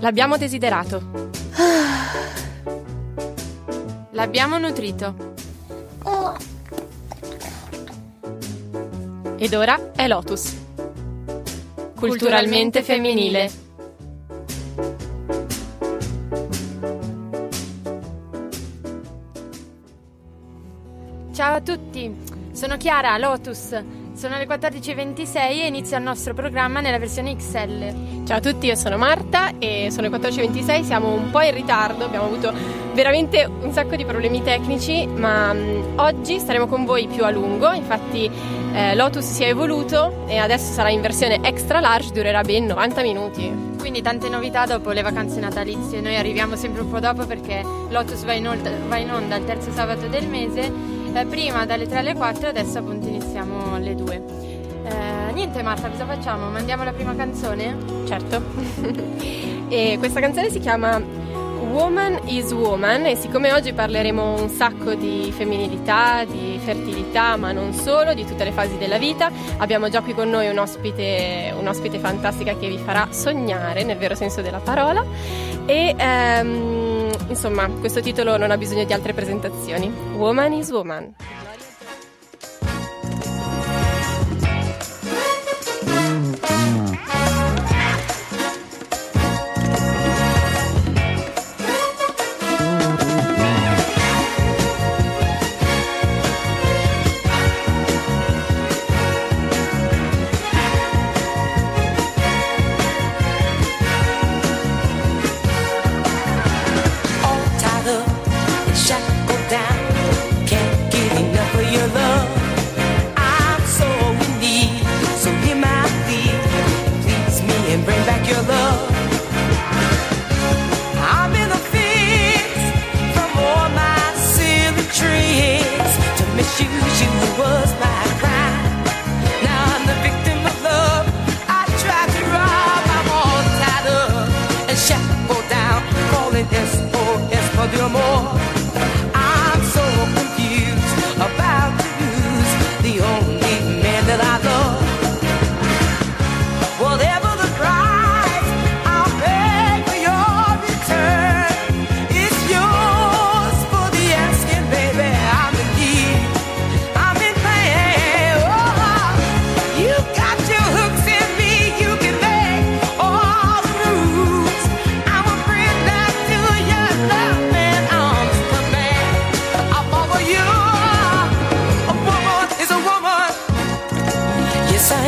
L'abbiamo desiderato. L'abbiamo nutrito. Ed ora è Lotus. Culturalmente femminile. Sono Chiara, Lotus. Sono le 14.26 e inizia il nostro programma nella versione XL. Ciao a tutti, io sono Marta e sono le 14.26, siamo un po' in ritardo, abbiamo avuto veramente un sacco di problemi tecnici, ma um, oggi staremo con voi più a lungo, infatti eh, Lotus si è evoluto e adesso sarà in versione extra large, durerà ben 90 minuti. Quindi tante novità dopo le vacanze natalizie, noi arriviamo sempre un po' dopo perché Lotus va in, onda, va in onda il terzo sabato del mese eh, prima dalle 3 alle 4 adesso appunto iniziamo alle 2. Eh, niente Marta, cosa facciamo? Mandiamo la prima canzone? Certo. e questa canzone si chiama Woman is Woman e siccome oggi parleremo un sacco di femminilità, di fertilità, ma non solo, di tutte le fasi della vita, abbiamo già qui con noi un ospite, un'ospite fantastica che vi farà sognare nel vero senso della parola e um, insomma questo titolo non ha bisogno di altre presentazioni. Woman is Woman.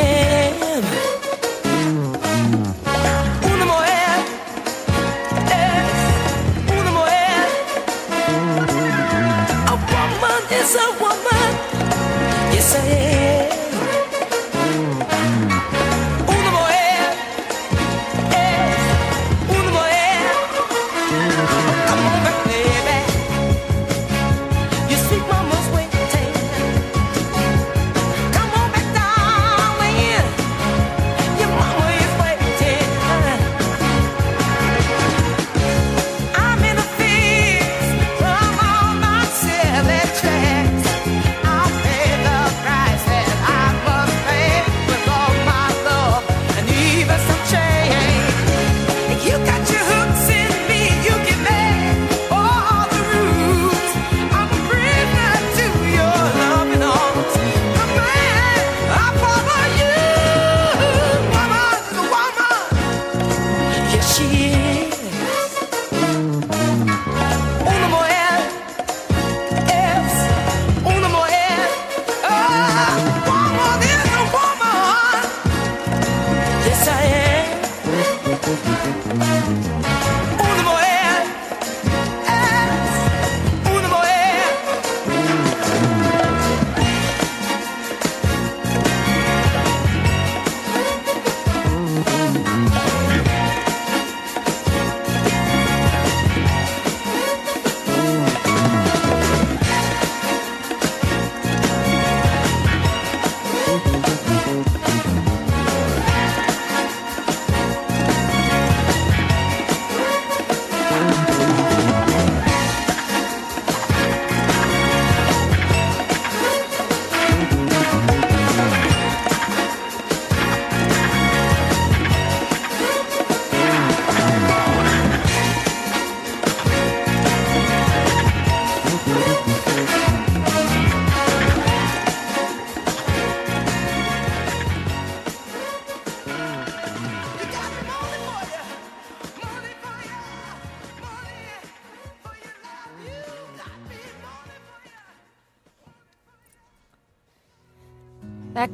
am.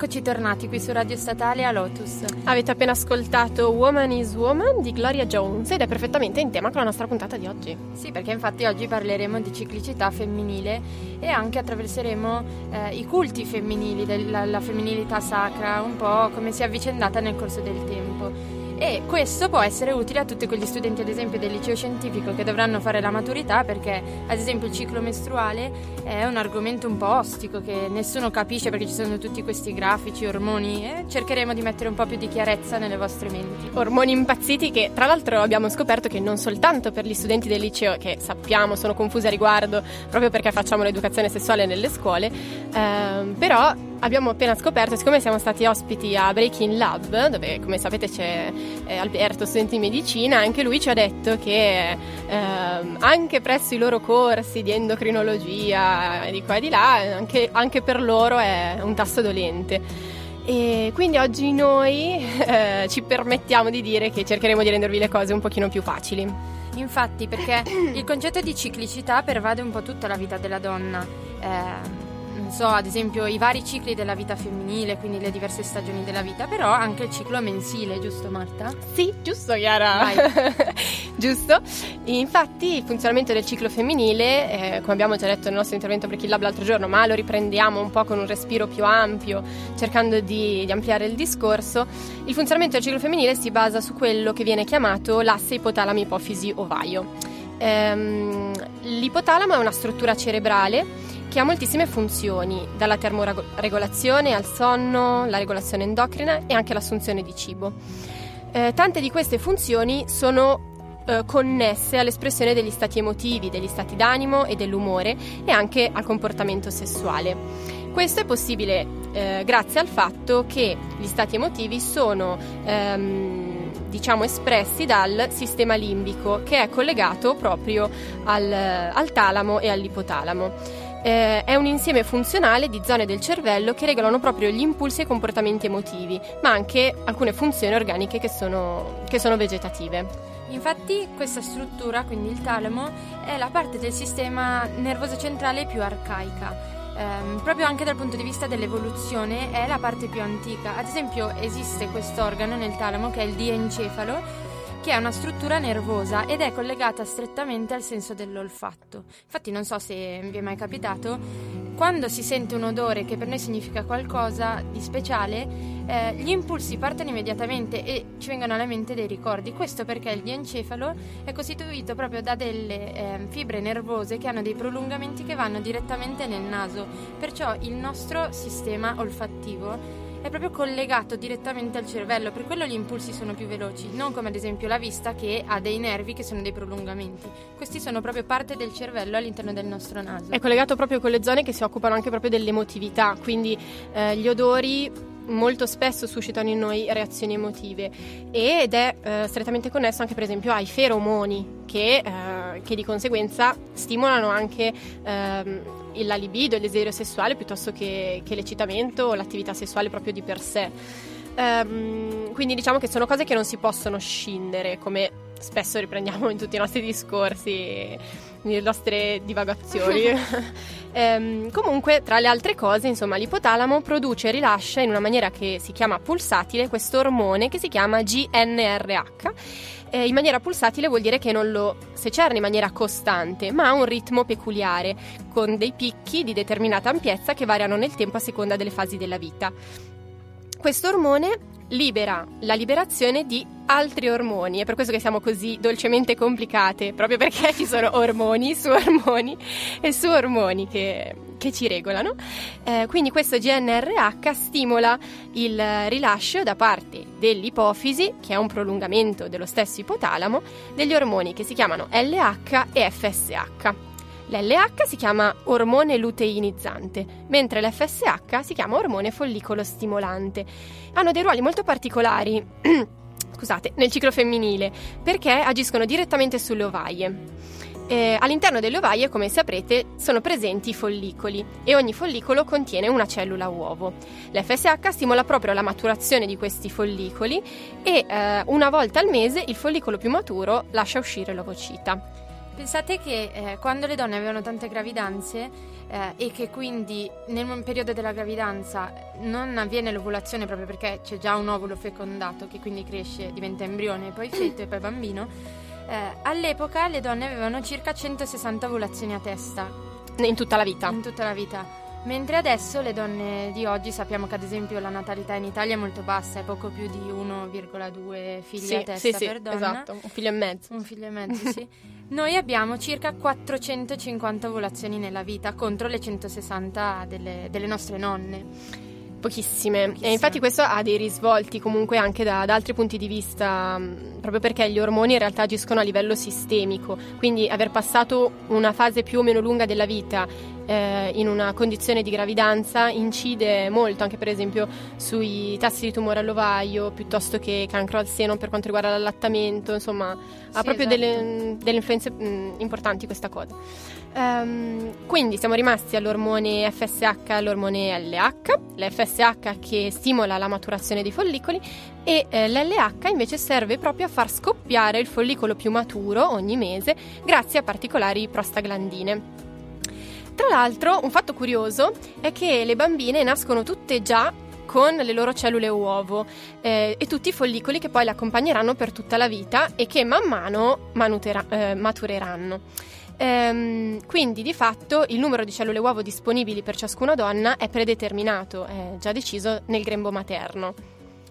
Eccoci tornati qui su Radio Statale a Lotus. Avete appena ascoltato Woman is Woman di Gloria Jones ed è perfettamente in tema con la nostra puntata di oggi. Sì, perché infatti oggi parleremo di ciclicità femminile e anche attraverseremo eh, i culti femminili, della, la femminilità sacra, un po' come si è avvicendata nel corso del tempo e questo può essere utile a tutti quegli studenti ad esempio del liceo scientifico che dovranno fare la maturità perché ad esempio il ciclo mestruale è un argomento un po' ostico che nessuno capisce perché ci sono tutti questi grafici, ormoni e cercheremo di mettere un po' più di chiarezza nelle vostre menti. Ormoni impazziti che tra l'altro abbiamo scoperto che non soltanto per gli studenti del liceo che sappiamo sono confusi a riguardo proprio perché facciamo l'educazione sessuale nelle scuole, ehm, però abbiamo appena scoperto, siccome siamo stati ospiti a Breaking Lab, dove come sapete c'è eh, Alberto, studente di medicina, anche lui ci ha detto che eh, anche presso i loro corsi di endocrinologia di qua e di là, anche, anche per loro è un tasto dolente. E quindi oggi noi eh, ci permettiamo di dire che cercheremo di rendervi le cose un pochino più facili. Infatti, perché il concetto di ciclicità pervade un po' tutta la vita della donna. Eh, non so, ad esempio i vari cicli della vita femminile, quindi le diverse stagioni della vita, però anche il ciclo mensile, giusto Marta? Sì, giusto Chiara. giusto. Infatti il funzionamento del ciclo femminile, eh, come abbiamo già detto nel nostro intervento per Kill Lab l'altro giorno, ma lo riprendiamo un po' con un respiro più ampio, cercando di, di ampliare il discorso, il funzionamento del ciclo femminile si basa su quello che viene chiamato l'asse ipotalamo-ipofisi-ovaio. Ehm, l'ipotalamo è una struttura cerebrale che ha moltissime funzioni, dalla termoregolazione al sonno, la regolazione endocrina e anche l'assunzione di cibo. Eh, tante di queste funzioni sono eh, connesse all'espressione degli stati emotivi, degli stati d'animo e dell'umore e anche al comportamento sessuale. Questo è possibile eh, grazie al fatto che gli stati emotivi sono ehm, diciamo espressi dal sistema limbico che è collegato proprio al, al talamo e all'ipotalamo eh, è un insieme funzionale di zone del cervello che regolano proprio gli impulsi e i comportamenti emotivi, ma anche alcune funzioni organiche che sono, che sono vegetative. Infatti questa struttura, quindi il talamo, è la parte del sistema nervoso centrale più arcaica. Eh, proprio anche dal punto di vista dell'evoluzione è la parte più antica. Ad esempio esiste questo organo nel talamo che è il diencefalo che è una struttura nervosa ed è collegata strettamente al senso dell'olfatto. Infatti non so se vi è mai capitato, quando si sente un odore che per noi significa qualcosa di speciale, eh, gli impulsi partono immediatamente e ci vengono alla mente dei ricordi. Questo perché il diencefalo è costituito proprio da delle eh, fibre nervose che hanno dei prolungamenti che vanno direttamente nel naso, perciò il nostro sistema olfattivo è proprio collegato direttamente al cervello, per quello gli impulsi sono più veloci, non come ad esempio la vista che ha dei nervi che sono dei prolungamenti. Questi sono proprio parte del cervello all'interno del nostro naso. È collegato proprio con le zone che si occupano anche proprio dell'emotività, quindi eh, gli odori molto spesso suscitano in noi reazioni emotive ed è eh, strettamente connesso anche per esempio ai feromoni che, eh, che di conseguenza stimolano anche ehm, la libido, il desiderio sessuale piuttosto che, che l'eccitamento o l'attività sessuale proprio di per sé. Um, quindi diciamo che sono cose che non si possono scindere, come spesso riprendiamo in tutti i nostri discorsi, nelle nostre divagazioni. um, comunque, tra le altre cose, insomma, l'ipotalamo produce e rilascia in una maniera che si chiama pulsatile questo ormone che si chiama GNRH eh, in maniera pulsatile vuol dire che non lo secerne in maniera costante, ma ha un ritmo peculiare, con dei picchi di determinata ampiezza che variano nel tempo a seconda delle fasi della vita. Questo ormone libera la liberazione di altri ormoni, è per questo che siamo così dolcemente complicate, proprio perché ci sono ormoni su ormoni e su ormoni che, che ci regolano. Eh, quindi questo GNRH stimola il rilascio da parte dell'ipofisi, che è un prolungamento dello stesso ipotalamo, degli ormoni che si chiamano LH e FSH. L'LH si chiama ormone luteinizzante, mentre l'FSH si chiama ormone follicolo stimolante. Hanno dei ruoli molto particolari scusate, nel ciclo femminile perché agiscono direttamente sulle ovaie. Eh, all'interno delle ovaie, come saprete, sono presenti i follicoli e ogni follicolo contiene una cellula uovo. L'FSH stimola proprio la maturazione di questi follicoli e eh, una volta al mese il follicolo più maturo lascia uscire l'ovocita. Pensate che eh, quando le donne avevano tante gravidanze eh, e che quindi nel periodo della gravidanza non avviene l'ovulazione proprio perché c'è già un ovulo fecondato che quindi cresce, diventa embrione, poi feto e poi bambino, eh, all'epoca le donne avevano circa 160 ovulazioni a testa. In tutta la vita? In tutta la vita. Mentre adesso le donne di oggi sappiamo che ad esempio la natalità in Italia è molto bassa, è poco più di 1,2 figli sì, a testa sì, per sì, donna. Esatto, un figlio e mezzo. Un figlio e mezzo, sì. Noi abbiamo circa 450 ovulazioni nella vita contro le 160 delle, delle nostre nonne. Pochissime. Pochissime. E infatti questo ha dei risvolti comunque anche da, da, altri punti di vista, proprio perché gli ormoni in realtà agiscono a livello sistemico, quindi aver passato una fase più o meno lunga della vita eh, in una condizione di gravidanza incide molto anche per esempio sui tassi di tumore all'ovaio piuttosto che cancro al seno per quanto riguarda l'allattamento, insomma sì, ha proprio esatto. delle, delle, influenze mh, importanti questa cosa. Um, quindi siamo rimasti all'ormone FSH e all'ormone LH, l'FSH che stimola la maturazione dei follicoli e eh, l'LH invece serve proprio a far scoppiare il follicolo più maturo ogni mese grazie a particolari prostaglandine. Tra l'altro, un fatto curioso è che le bambine nascono tutte già con le loro cellule uovo eh, e tutti i follicoli che poi le accompagneranno per tutta la vita e che man mano manutera- eh, matureranno. Ehm, quindi di fatto il numero di cellule uovo disponibili per ciascuna donna è predeterminato, è già deciso nel grembo materno.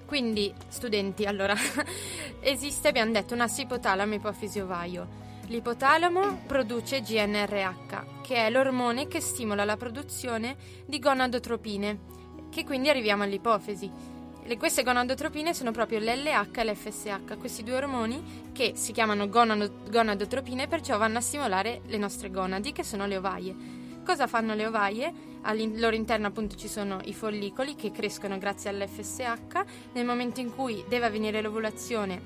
Quindi, studenti, allora, esiste, abbiamo detto, un asse ipotalamo ipofisi ovaio. L'ipotalamo produce GNRH, che è l'ormone che stimola la produzione di gonadotropine, che quindi arriviamo all'ipofisi. Le, queste gonadotropine sono proprio l'LH e l'FSH, questi due ormoni che si chiamano gonadotropine perciò vanno a stimolare le nostre gonadi che sono le ovaie. Cosa fanno le ovaie? Al loro interno appunto ci sono i follicoli che crescono grazie all'FSH, nel momento in cui deve avvenire l'ovulazione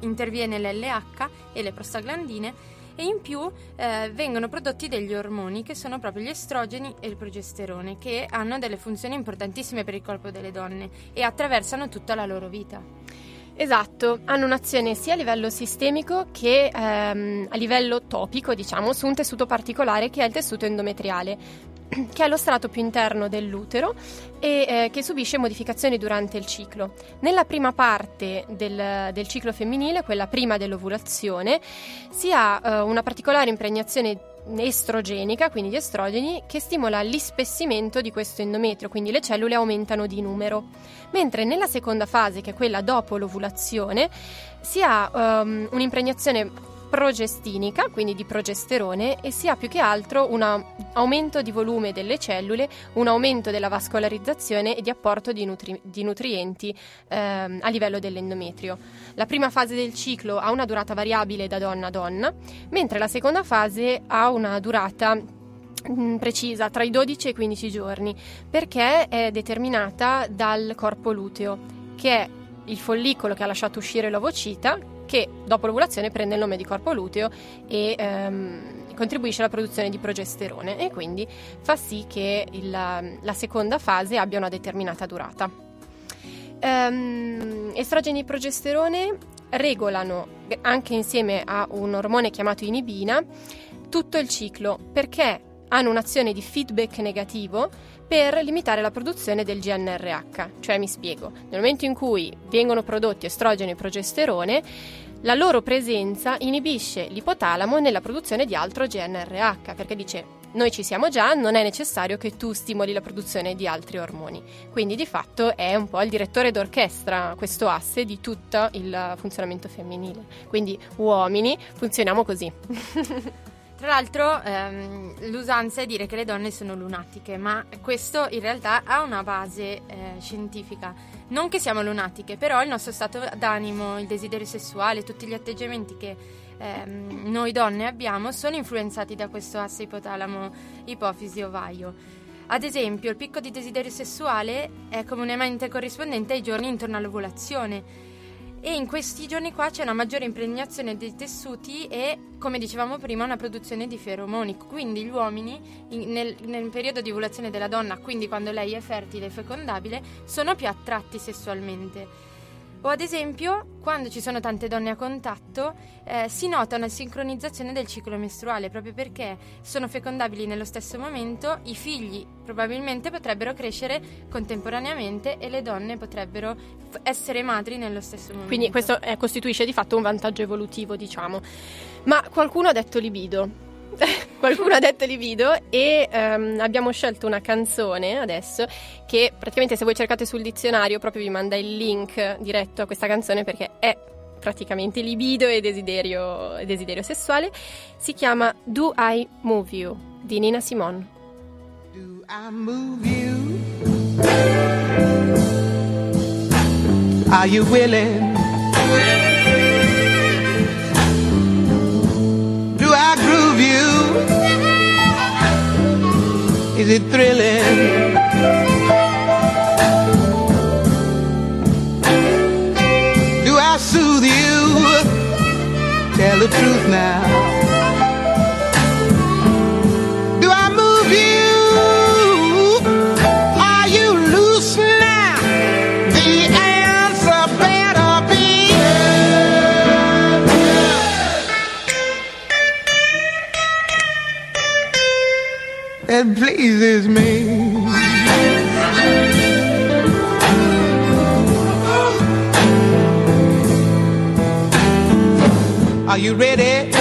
interviene l'LH e le prostaglandine e in più eh, vengono prodotti degli ormoni che sono proprio gli estrogeni e il progesterone che hanno delle funzioni importantissime per il corpo delle donne e attraversano tutta la loro vita. Esatto, hanno un'azione sia a livello sistemico che ehm, a livello topico, diciamo, su un tessuto particolare che è il tessuto endometriale, che è lo strato più interno dell'utero e eh, che subisce modificazioni durante il ciclo. Nella prima parte del, del ciclo femminile, quella prima dell'ovulazione, si ha eh, una particolare impregnazione estrogenica, quindi di estrogeni, che stimola l'ispessimento di questo endometrio, quindi le cellule aumentano di numero. Mentre nella seconda fase, che è quella dopo l'ovulazione, si ha um, un'impregnazione progestinica, quindi di progesterone, e si ha più che altro un aumento di volume delle cellule, un aumento della vascolarizzazione e di apporto di, nutri- di nutrienti ehm, a livello dell'endometrio. La prima fase del ciclo ha una durata variabile da donna a donna, mentre la seconda fase ha una durata mm, precisa tra i 12 e i 15 giorni perché è determinata dal corpo luteo che è il follicolo che ha lasciato uscire l'ovocita che dopo l'ovulazione prende il nome di corpo luteo e ehm, contribuisce alla produzione di progesterone e quindi fa sì che il, la seconda fase abbia una determinata durata. Um, estrogeni e progesterone regolano anche insieme a un ormone chiamato inibina tutto il ciclo perché hanno un'azione di feedback negativo per limitare la produzione del GNRH. Cioè, mi spiego, nel momento in cui vengono prodotti estrogeno e progesterone, la loro presenza inibisce l'ipotalamo nella produzione di altro GNRH, perché dice noi ci siamo già, non è necessario che tu stimoli la produzione di altri ormoni. Quindi di fatto è un po' il direttore d'orchestra, questo asse di tutto il funzionamento femminile. Quindi uomini funzioniamo così. Tra l'altro ehm, l'usanza è dire che le donne sono lunatiche, ma questo in realtà ha una base eh, scientifica. Non che siamo lunatiche, però il nostro stato d'animo, il desiderio sessuale, tutti gli atteggiamenti che ehm, noi donne abbiamo sono influenzati da questo asse ipotalamo ipofisi ovaio. Ad esempio, il picco di desiderio sessuale è comunemente corrispondente ai giorni intorno all'ovulazione e in questi giorni qua c'è una maggiore impregnazione dei tessuti e, come dicevamo prima, una produzione di feromoni. Quindi gli uomini in, nel, nel, periodo di ovulazione della donna, quindi quando lei è fertile e fecondabile, sono più attratti sessualmente. O ad esempio, quando ci sono tante donne a contatto, eh, si nota una sincronizzazione del ciclo mestruale, proprio perché sono fecondabili nello stesso momento, i figli probabilmente potrebbero crescere contemporaneamente e le donne potrebbero f- essere madri nello stesso momento. Quindi questo eh, costituisce di fatto un vantaggio evolutivo, diciamo. Ma qualcuno ha detto libido. qualcuno ha detto libido e um, abbiamo scelto una canzone adesso che praticamente se voi cercate sul dizionario proprio vi manda il link diretto a questa canzone perché è praticamente libido e desiderio, desiderio sessuale. Si chiama Do I Move You di Nina Simone. Do I move you? Are you willing? Is it thrilling? Do I soothe you? Tell the truth now. That pleases me. Are you ready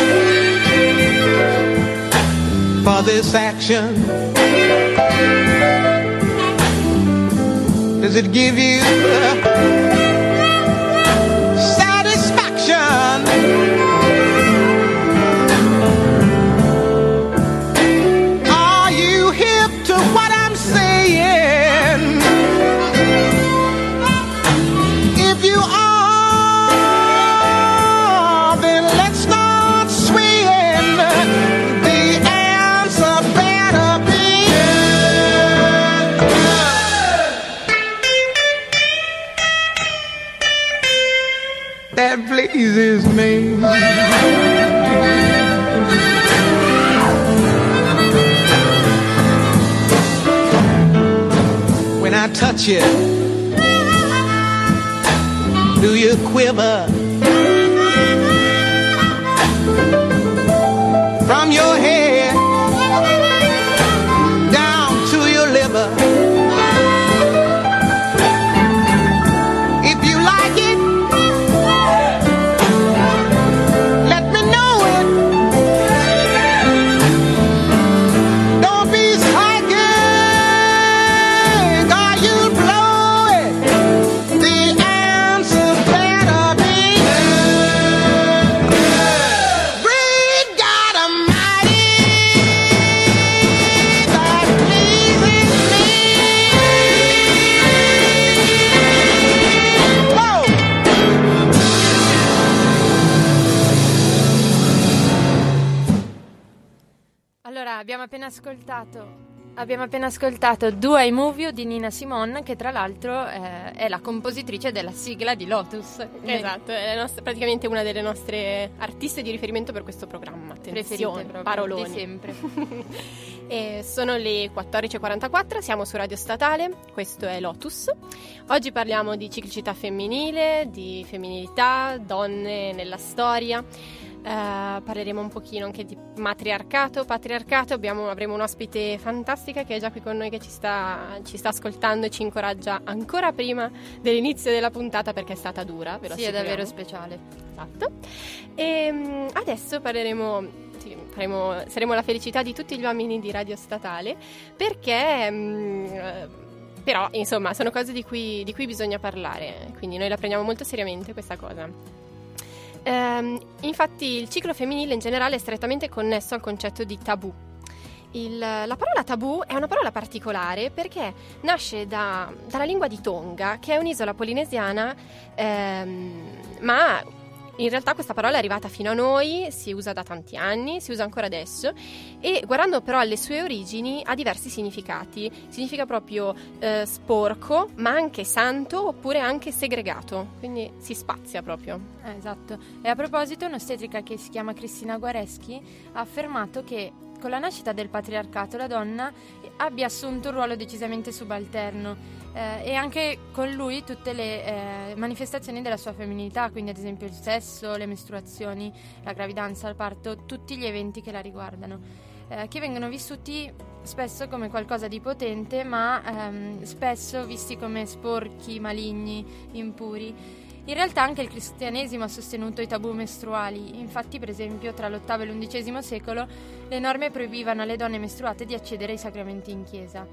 for this action? Does it give you pleases me. When I touch you, do you quiver? Abbiamo appena ascoltato Abbiamo appena ascoltato Do I Move You di Nina Simone, che tra l'altro eh, è la compositrice della sigla di Lotus. Esatto, è nostra, praticamente una delle nostre artiste di riferimento per questo programma. Attenzione, paroloni. Di sempre. sono le 14.44, siamo su Radio Statale, questo è Lotus. Oggi parliamo di ciclicità femminile, di femminilità, donne nella storia. Uh, parleremo un pochino anche di matriarcato, patriarcato, Abbiamo, avremo un'ospite fantastica che è già qui con noi che ci sta, ci sta, ascoltando e ci incoraggia ancora prima dell'inizio della puntata perché è stata dura, ve lo Sì, è davvero speciale. Esatto. E um, adesso parleremo faremo, saremo la felicità di tutti gli uomini di Radio Statale perché... Um, però, insomma, sono cose di cui, di cui bisogna parlare, quindi noi la prendiamo molto seriamente questa cosa. Ehm, infatti il ciclo femminile in generale è strettamente connesso al concetto di tabù. Il, la parola tabù è una parola particolare perché nasce da, dalla lingua di Tonga, che è un'isola polinesiana, ehm, ma in realtà questa parola è arrivata fino a noi, si usa da tanti anni, si usa ancora adesso e guardando però alle sue origini ha diversi significati. Significa proprio eh, sporco, ma anche santo oppure anche segregato, quindi si spazia proprio. Eh, esatto. E a proposito, un'ostetrica che si chiama Cristina Guareschi ha affermato che con la nascita del patriarcato la donna abbia assunto un ruolo decisamente subalterno eh, e anche con lui tutte le eh, manifestazioni della sua femminilità, quindi ad esempio il sesso, le mestruazioni, la gravidanza, il parto, tutti gli eventi che la riguardano, eh, che vengono vissuti spesso come qualcosa di potente, ma ehm, spesso visti come sporchi, maligni, impuri. In realtà anche il cristianesimo ha sostenuto i tabù mestruali, infatti per esempio tra l'VIII e l'XI secolo le norme proibivano alle donne mestruate di accedere ai sacramenti in chiesa.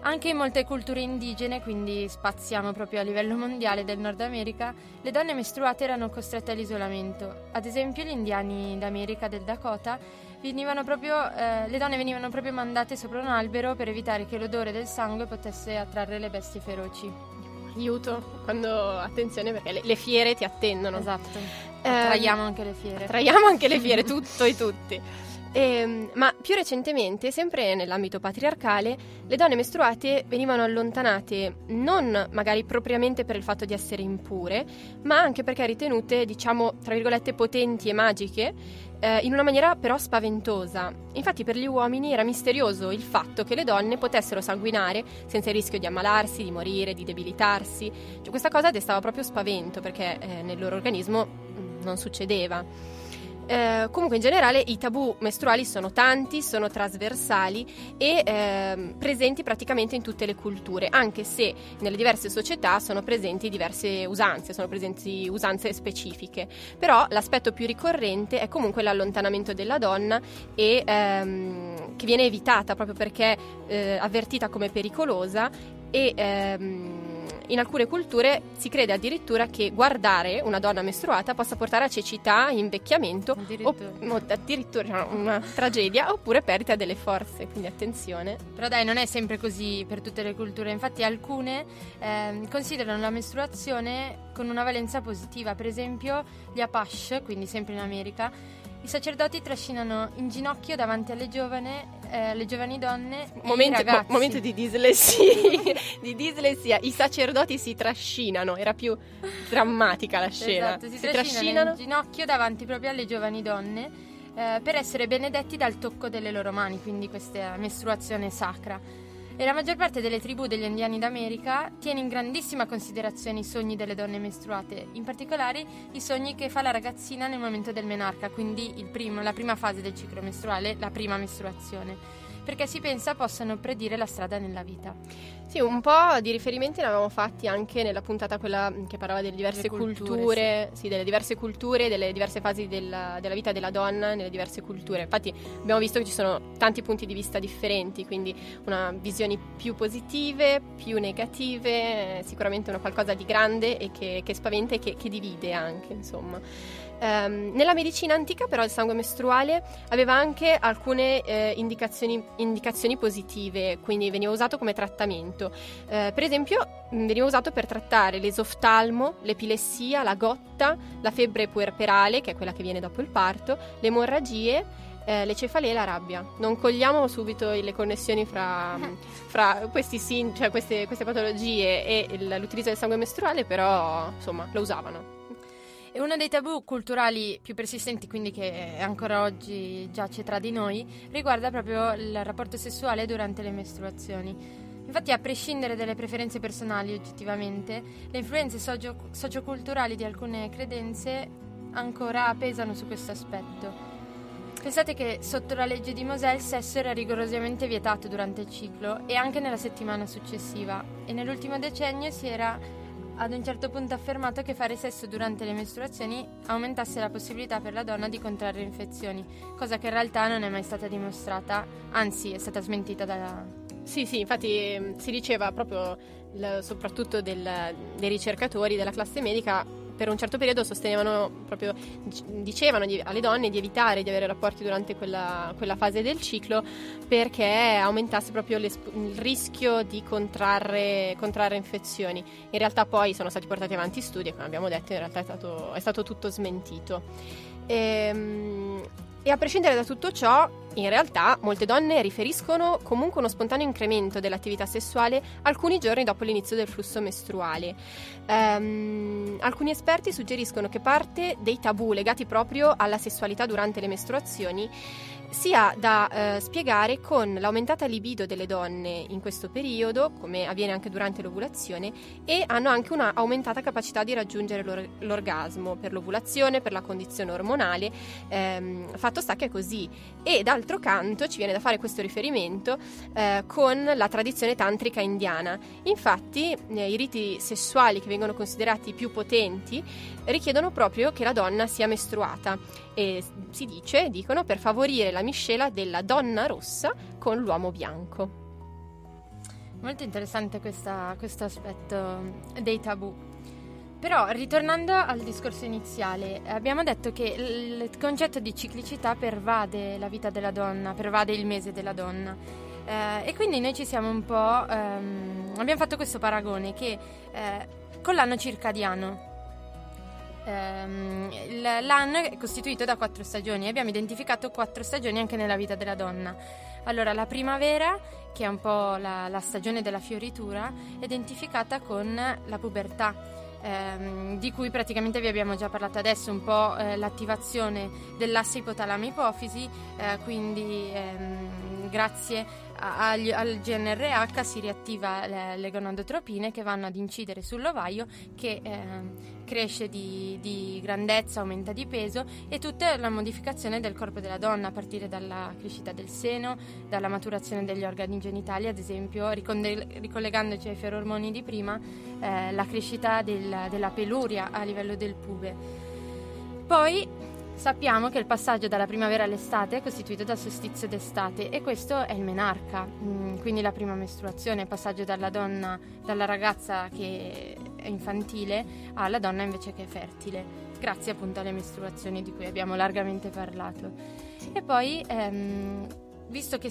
Anche in molte culture indigene, quindi spaziamo proprio a livello mondiale del Nord America, le donne mestruate erano costrette all'isolamento. Ad esempio gli indiani d'America del Dakota proprio, eh, le donne venivano proprio mandate sopra un albero per evitare che l'odore del sangue potesse attrarre le bestie feroci aiuto, quando attenzione perché le, le fiere ti attendono. Esatto. Eh, traiamo anche le fiere. Traiamo anche le fiere, tutto e tutti. Eh, ma più recentemente, sempre nell'ambito patriarcale, le donne mestruate venivano allontanate non magari propriamente per il fatto di essere impure, ma anche perché ritenute, diciamo, tra virgolette, potenti e magiche, eh, in una maniera però spaventosa. Infatti per gli uomini era misterioso il fatto che le donne potessero sanguinare senza il rischio di ammalarsi, di morire, di debilitarsi. Cioè, questa cosa destava proprio spavento perché eh, nel loro organismo mm, non succedeva. Eh, comunque in generale i tabù mestruali sono tanti, sono trasversali e eh, presenti praticamente in tutte le culture, anche se nelle diverse società sono presenti diverse usanze, sono presenti usanze specifiche. Però l'aspetto più ricorrente è comunque l'allontanamento della donna e ehm, che viene evitata proprio perché eh, avvertita come pericolosa e ehm, in alcune culture si crede addirittura che guardare una donna mestruata possa portare a cecità, invecchiamento, addirittura, o, addirittura una tragedia oppure perdita delle forze, quindi attenzione. Però dai, non è sempre così per tutte le culture, infatti alcune eh, considerano la mestruazione con una valenza positiva, per esempio gli Apache, quindi sempre in America, i sacerdoti trascinano in ginocchio davanti alle, giovane, eh, alle giovani donne momento, mo- momento di dislessia, di dislessia. I sacerdoti si trascinano, era più drammatica la scena. Esatto, si, si trascinano, trascinano in ginocchio davanti proprio alle giovani donne eh, per essere benedetti dal tocco delle loro mani, quindi questa mestruazione sacra. E la maggior parte delle tribù degli indiani d'America tiene in grandissima considerazione i sogni delle donne mestruate, in particolare i sogni che fa la ragazzina nel momento del menarca, quindi primo, la prima fase del ciclo mestruale, la prima mestruazione perché si pensa possano predire la strada nella vita. Sì, un po' di riferimenti ne avevamo fatti anche nella puntata quella che parlava delle diverse culture, culture sì. sì. delle diverse culture, delle diverse fasi della, della, vita della donna nelle diverse culture. Infatti abbiamo visto che ci sono tanti punti di vista differenti, quindi una visioni più positive, più negative, sicuramente una qualcosa di grande e che, che spaventa e che, che divide anche, insomma. Um, nella medicina antica però il sangue mestruale aveva anche alcune eh, indicazioni, indicazioni, positive, quindi veniva usato come trattamento. Uh, per esempio veniva usato per trattare l'esoftalmo, l'epilessia, la gotta, la febbre puerperale, che è quella che viene dopo il parto, le emorragie eh, le cefalee e la rabbia. Non cogliamo subito le connessioni fra, fra questi cioè queste, queste, patologie e il, l'utilizzo del sangue mestruale, però insomma lo usavano. E uno dei tabù culturali più persistenti, quindi che ancora oggi giace tra di noi, riguarda proprio il rapporto sessuale durante le mestruazioni. Infatti, a prescindere dalle preferenze personali, oggettivamente, le influenze socio- socioculturali di alcune credenze ancora pesano su questo aspetto. Pensate che sotto la legge di Mosè il sesso era rigorosamente vietato durante il ciclo e anche nella settimana successiva e nell'ultimo decennio si era ad un certo punto affermato che fare sesso durante le mestruazioni aumentasse la possibilità per la donna di contrarre infezioni, cosa che in realtà non è mai stata dimostrata, anzi è stata smentita da... Sì, sì, infatti mm, si diceva proprio, soprattutto del, dei ricercatori della classe medica, per un certo periodo sostenevano proprio, dicevano di, alle donne di evitare di avere rapporti durante quella, quella fase del ciclo perché aumentasse proprio il rischio di contrarre, contrarre, infezioni. In realtà poi sono stati portati avanti studi e come abbiamo detto in realtà è stato, è stato tutto smentito. Ehm, e a prescindere da tutto ciò, in realtà molte donne riferiscono comunque uno spontaneo incremento dell'attività sessuale alcuni giorni dopo l'inizio del flusso mestruale. Um, alcuni esperti suggeriscono che parte dei tabù legati proprio alla sessualità durante le mestruazioni sia da eh, spiegare con l'aumentata libido delle donne in questo periodo, come avviene anche durante l'ovulazione, e hanno anche una aumentata capacità di raggiungere l'or- l'orgasmo per l'ovulazione, per la condizione ormonale, ehm, fatto sta che è così. E d'altro canto ci viene da fare questo riferimento eh, con la tradizione tantrica indiana. Infatti eh, i riti sessuali che vengono considerati più potenti richiedono proprio che la donna sia mestruata e si dice, dicono, per favorire la miscela della donna rossa con l'uomo bianco. Molto interessante questa, questo aspetto dei tabù. Però, ritornando al discorso iniziale, abbiamo detto che il concetto di ciclicità pervade la vita della donna, pervade il mese della donna. Eh, e quindi noi ci siamo un po'. Ehm, abbiamo fatto questo paragone che eh, con l'anno circadiano ehm, l'anno è costituito da quattro stagioni e abbiamo identificato quattro stagioni anche nella vita della donna. Allora, la primavera, che è un po' la, la stagione della fioritura, è identificata con la pubertà. Ehm, di cui praticamente vi abbiamo già parlato adesso, un po' eh, l'attivazione dell'asse ipotalamo-ipofisi, eh, quindi ehm, grazie al, al GNRH si riattiva le, le, gonadotropine che vanno ad incidere sull'ovaio che eh, cresce di, di, grandezza, aumenta di peso e tutta la modificazione del corpo della donna a partire dalla crescita del seno, dalla maturazione degli organi genitali ad esempio, ricollegandoci ai ferormoni di prima, eh, la crescita del, della peluria a livello del pube. Poi Sappiamo che il passaggio dalla primavera all'estate è costituito dal solstizio d'estate e questo è il menarca, mm, quindi la prima mestruazione, il passaggio dalla donna, dalla ragazza che è infantile alla donna invece che è fertile, grazie appunto alle mestruazioni di cui abbiamo largamente parlato. E poi, ehm, visto che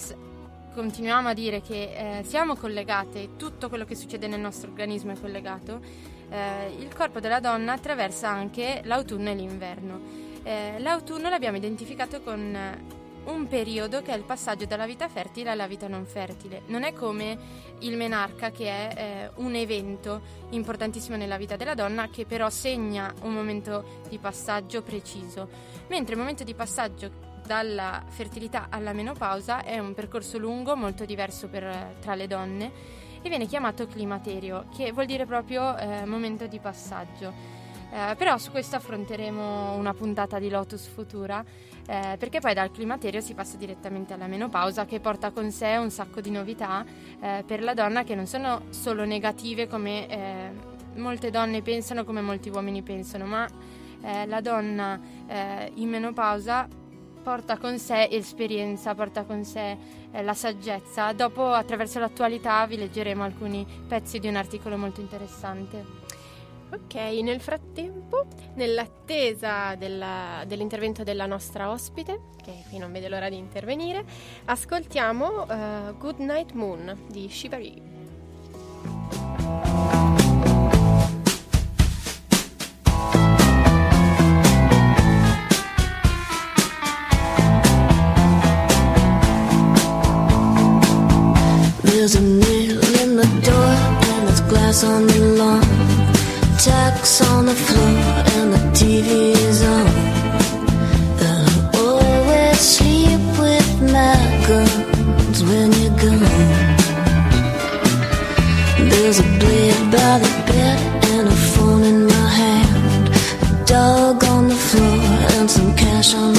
continuiamo a dire che eh, siamo collegate, tutto quello che succede nel nostro organismo è collegato, eh, il corpo della donna attraversa anche l'autunno e l'inverno eh, l'autunno l'abbiamo identificato con eh, un periodo che è il passaggio dalla vita fertile alla vita non fertile. Non è come il menarca che è eh, un evento importantissimo nella vita della donna che però segna un momento di passaggio preciso, mentre il momento di passaggio dalla fertilità alla menopausa è un percorso lungo, molto diverso per, tra le donne e viene chiamato climaterio, che vuol dire proprio eh, momento di passaggio. Eh, però su questo affronteremo una puntata di Lotus futura, eh, perché poi dal climaterio si passa direttamente alla menopausa che porta con sé un sacco di novità eh, per la donna che non sono solo negative come eh, molte donne pensano, come molti uomini pensano, ma eh, la donna eh, in menopausa porta con sé esperienza, porta con sé eh, la saggezza. Dopo, attraverso l'attualità, vi leggeremo alcuni pezzi di un articolo molto interessante. Ok, nel frattempo, nell'attesa della, dell'intervento della nostra ospite, che qui non vede l'ora di intervenire, ascoltiamo uh, Good Night Moon di Shibari. There's a nail in the door and there's glass on the lawn. Tacks on the floor and the TV is on. And I always sleep with my guns when you're gone. There's a blade by the bed and a phone in my hand. A dog on the floor and some cash on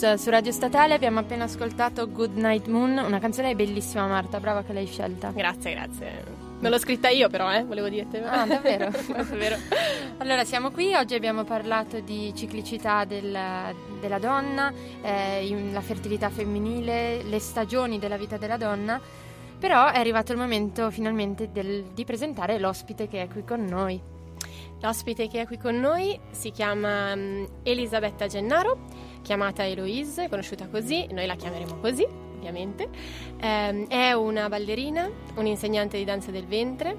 Lotus su Radio Statale, abbiamo appena ascoltato Good Night Moon, una canzone bellissima Marta, brava che l'hai scelta. Grazie, grazie. Non l'ho scritta io però, eh, volevo dirti. Ah, davvero? davvero. Allora, siamo qui, oggi abbiamo parlato di ciclicità del- della donna, eh, la fertilità femminile, le stagioni della vita della donna, però è arrivato il momento finalmente del- di presentare l'ospite che è qui con noi. L'ospite che è qui con noi si chiama mm, Elisabetta Gennaro, chiamata Eloise, conosciuta così, noi la chiameremo così, ovviamente. Ehm, è una ballerina, un'insegnante di danza del ventre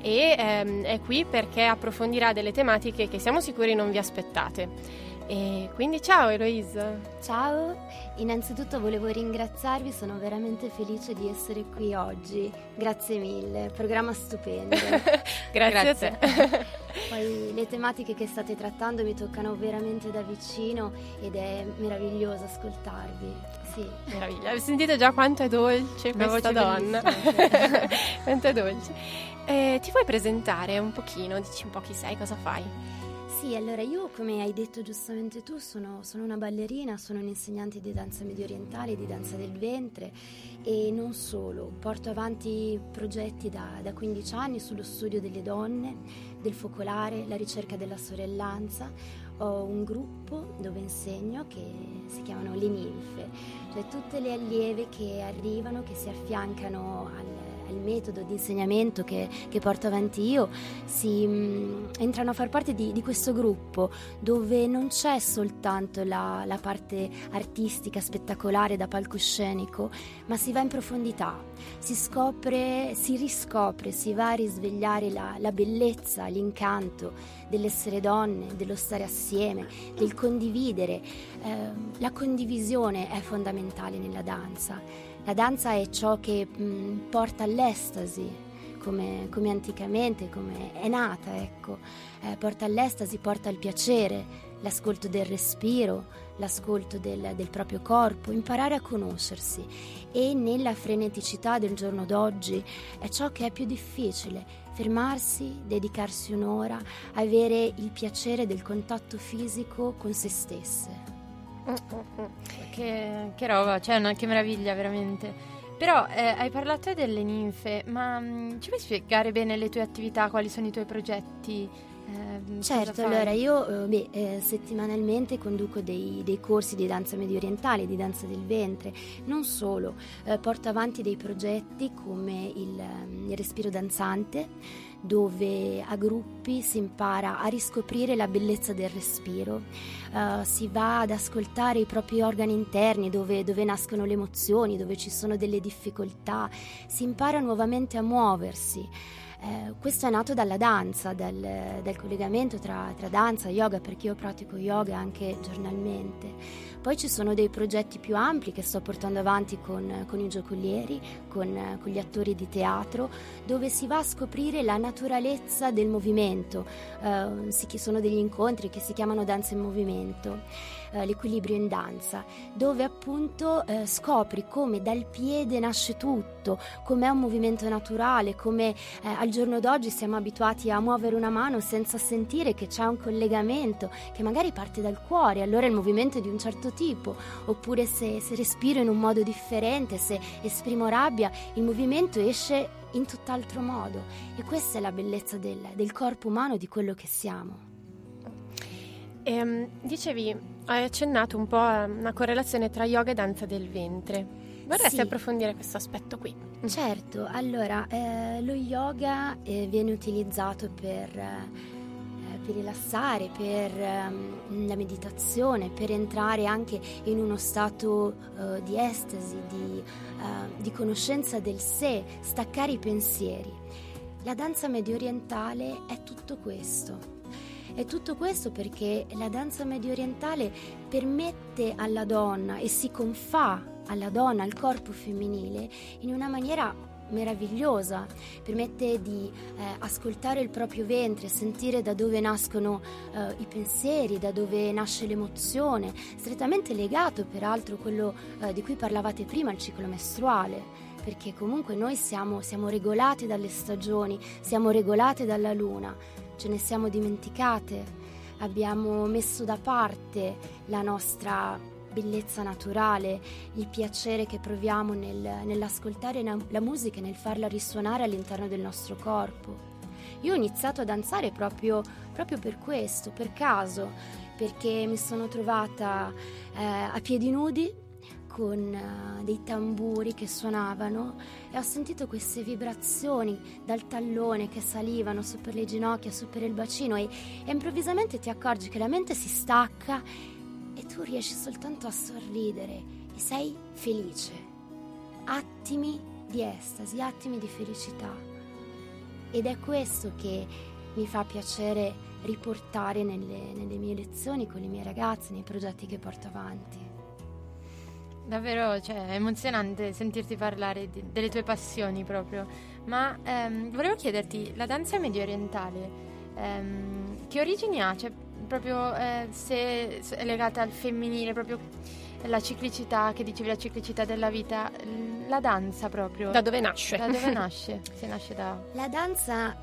e ehm, è qui perché approfondirà delle tematiche che siamo sicuri non vi aspettate. E quindi ciao Eloise. Ciao, innanzitutto volevo ringraziarvi, sono veramente felice di essere qui oggi. Grazie mille, programma stupendo. Grazie, a te. Poi le tematiche che state trattando mi toccano veramente da vicino ed è meraviglioso ascoltarvi. Sì. Meraviglia, sentite già quanto è dolce Una questa voce donna. quanto è dolce. Eh, ti vuoi presentare un pochino? Dici un po' chi sei, cosa fai? Sì, allora io, come hai detto giustamente tu, sono, sono una ballerina, sono un'insegnante di danza medio orientale, di danza del ventre e non solo, porto avanti progetti da, da 15 anni sullo studio delle donne, del focolare, la ricerca della sorellanza. Ho un gruppo dove insegno che si chiamano le ninfe, cioè tutte le allieve che arrivano, che si affiancano al, al metodo di insegnamento che, che porto avanti io, si mm, entrano a far parte di, di questo gruppo dove non c'è soltanto la, la parte artistica, spettacolare da palcoscenico, ma si va in profondità, si scopre, si riscopre, si va a risvegliare la, la bellezza, l'incanto dell'essere donne, dello stare assieme, del condividere. Eh, la condivisione è fondamentale nella danza. La danza è ciò che mh, porta all'estasi, come, come anticamente, come è nata, ecco. Eh, porta all'estasi, porta al piacere, l'ascolto del respiro, l'ascolto del, del proprio corpo, imparare a conoscersi. E nella freneticità del giorno d'oggi è ciò che è più difficile, fermarsi, dedicarsi un'ora, avere il piacere del contatto fisico con se stesse. Che, che roba, cioè una, che meraviglia veramente. Però eh, hai parlato delle ninfe, ma mm, ci puoi spiegare bene le tue attività, quali sono i tuoi progetti? Eh, Certo, allora io eh, beh, eh, settimanalmente conduco dei, dei corsi di danza medio orientale, di danza del ventre, non solo, eh, porto avanti dei progetti come il, ehm, il respiro danzante, dove a gruppi si impara a riscoprire la bellezza del respiro, eh, si va ad ascoltare i propri organi interni dove, dove nascono le emozioni, dove ci sono delle difficoltà, si impara nuovamente a muoversi. Eh, questo è nato dalla danza, dal, dal collegamento tra, tra danza e yoga, perché io pratico yoga anche giornalmente. Poi ci sono dei progetti più ampli che sto portando avanti con, con i giocolieri, con, con gli attori di teatro, dove si va a scoprire la naturalezza del movimento. Eh, sono degli incontri che si chiamano danza in movimento, eh, l'equilibrio in danza, dove appunto eh, scopri come dal piede nasce tutto, come è un movimento naturale, come eh, al giorno d'oggi siamo abituati a muovere una mano senza sentire che c'è un collegamento che magari parte dal cuore, allora il movimento è di un certo tipo, oppure se, se respiro in un modo differente, se esprimo rabbia, il movimento esce in tutt'altro modo e questa è la bellezza del, del corpo umano, di quello che siamo. Ehm, dicevi, hai accennato un po' a una correlazione tra yoga e danza del ventre. Vorresti Sì. approfondire questo aspetto qui? Certo, allora eh, lo yoga eh, viene utilizzato per, eh, per rilassare, per ehm, la meditazione, per entrare anche in uno stato eh, di estasi, di, eh, di conoscenza del sé, staccare i pensieri. La danza medio orientale è tutto questo. È tutto questo perché la danza medio orientale permette alla donna e si confà alla donna, al corpo femminile, in una maniera meravigliosa, permette di eh, ascoltare il proprio ventre, sentire da dove nascono eh, i pensieri, da dove nasce l'emozione, strettamente legato peraltro a quello eh, di cui parlavate prima, il ciclo mestruale. Perché comunque noi siamo, siamo regolati dalle stagioni, siamo regolati dalla luna, ce ne siamo dimenticate, abbiamo messo da parte la nostra bellezza naturale, il piacere che proviamo nel, nell'ascoltare la musica e nel farla risuonare all'interno del nostro corpo. Io ho iniziato a danzare proprio, proprio per questo, per caso, perché mi sono trovata eh, a piedi nudi con uh, dei tamburi che suonavano e ho sentito queste vibrazioni dal tallone che salivano su per le ginocchia, su per il bacino e, e improvvisamente ti accorgi che la mente si stacca e tu riesci soltanto a sorridere e sei felice. Attimi di estasi, attimi di felicità. Ed è questo che mi fa piacere riportare nelle, nelle mie lezioni con i miei ragazzi, nei progetti che porto avanti. Davvero, cioè, è emozionante sentirti parlare di, delle tue passioni proprio. Ma ehm, volevo chiederti, la danza medio orientale, ehm, che origini ha? Cioè, proprio eh, se, se, è legata al femminile, proprio la ciclicità, che dicevi la ciclicità della vita, la danza proprio. Da dove nasce? Da dove nasce? Se nasce da... La danza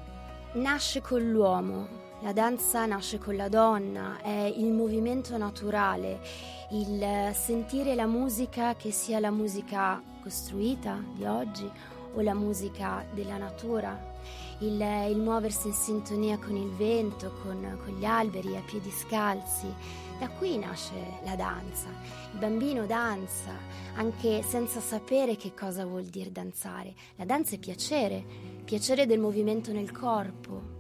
nasce con l'uomo, la danza nasce con la donna, è il movimento naturale il sentire la musica che sia la musica costruita di oggi o la musica della natura, il, il muoversi in sintonia con il vento, con, con gli alberi a piedi scalzi. Da qui nasce la danza. Il bambino danza anche senza sapere che cosa vuol dire danzare. La danza è piacere, piacere del movimento nel corpo.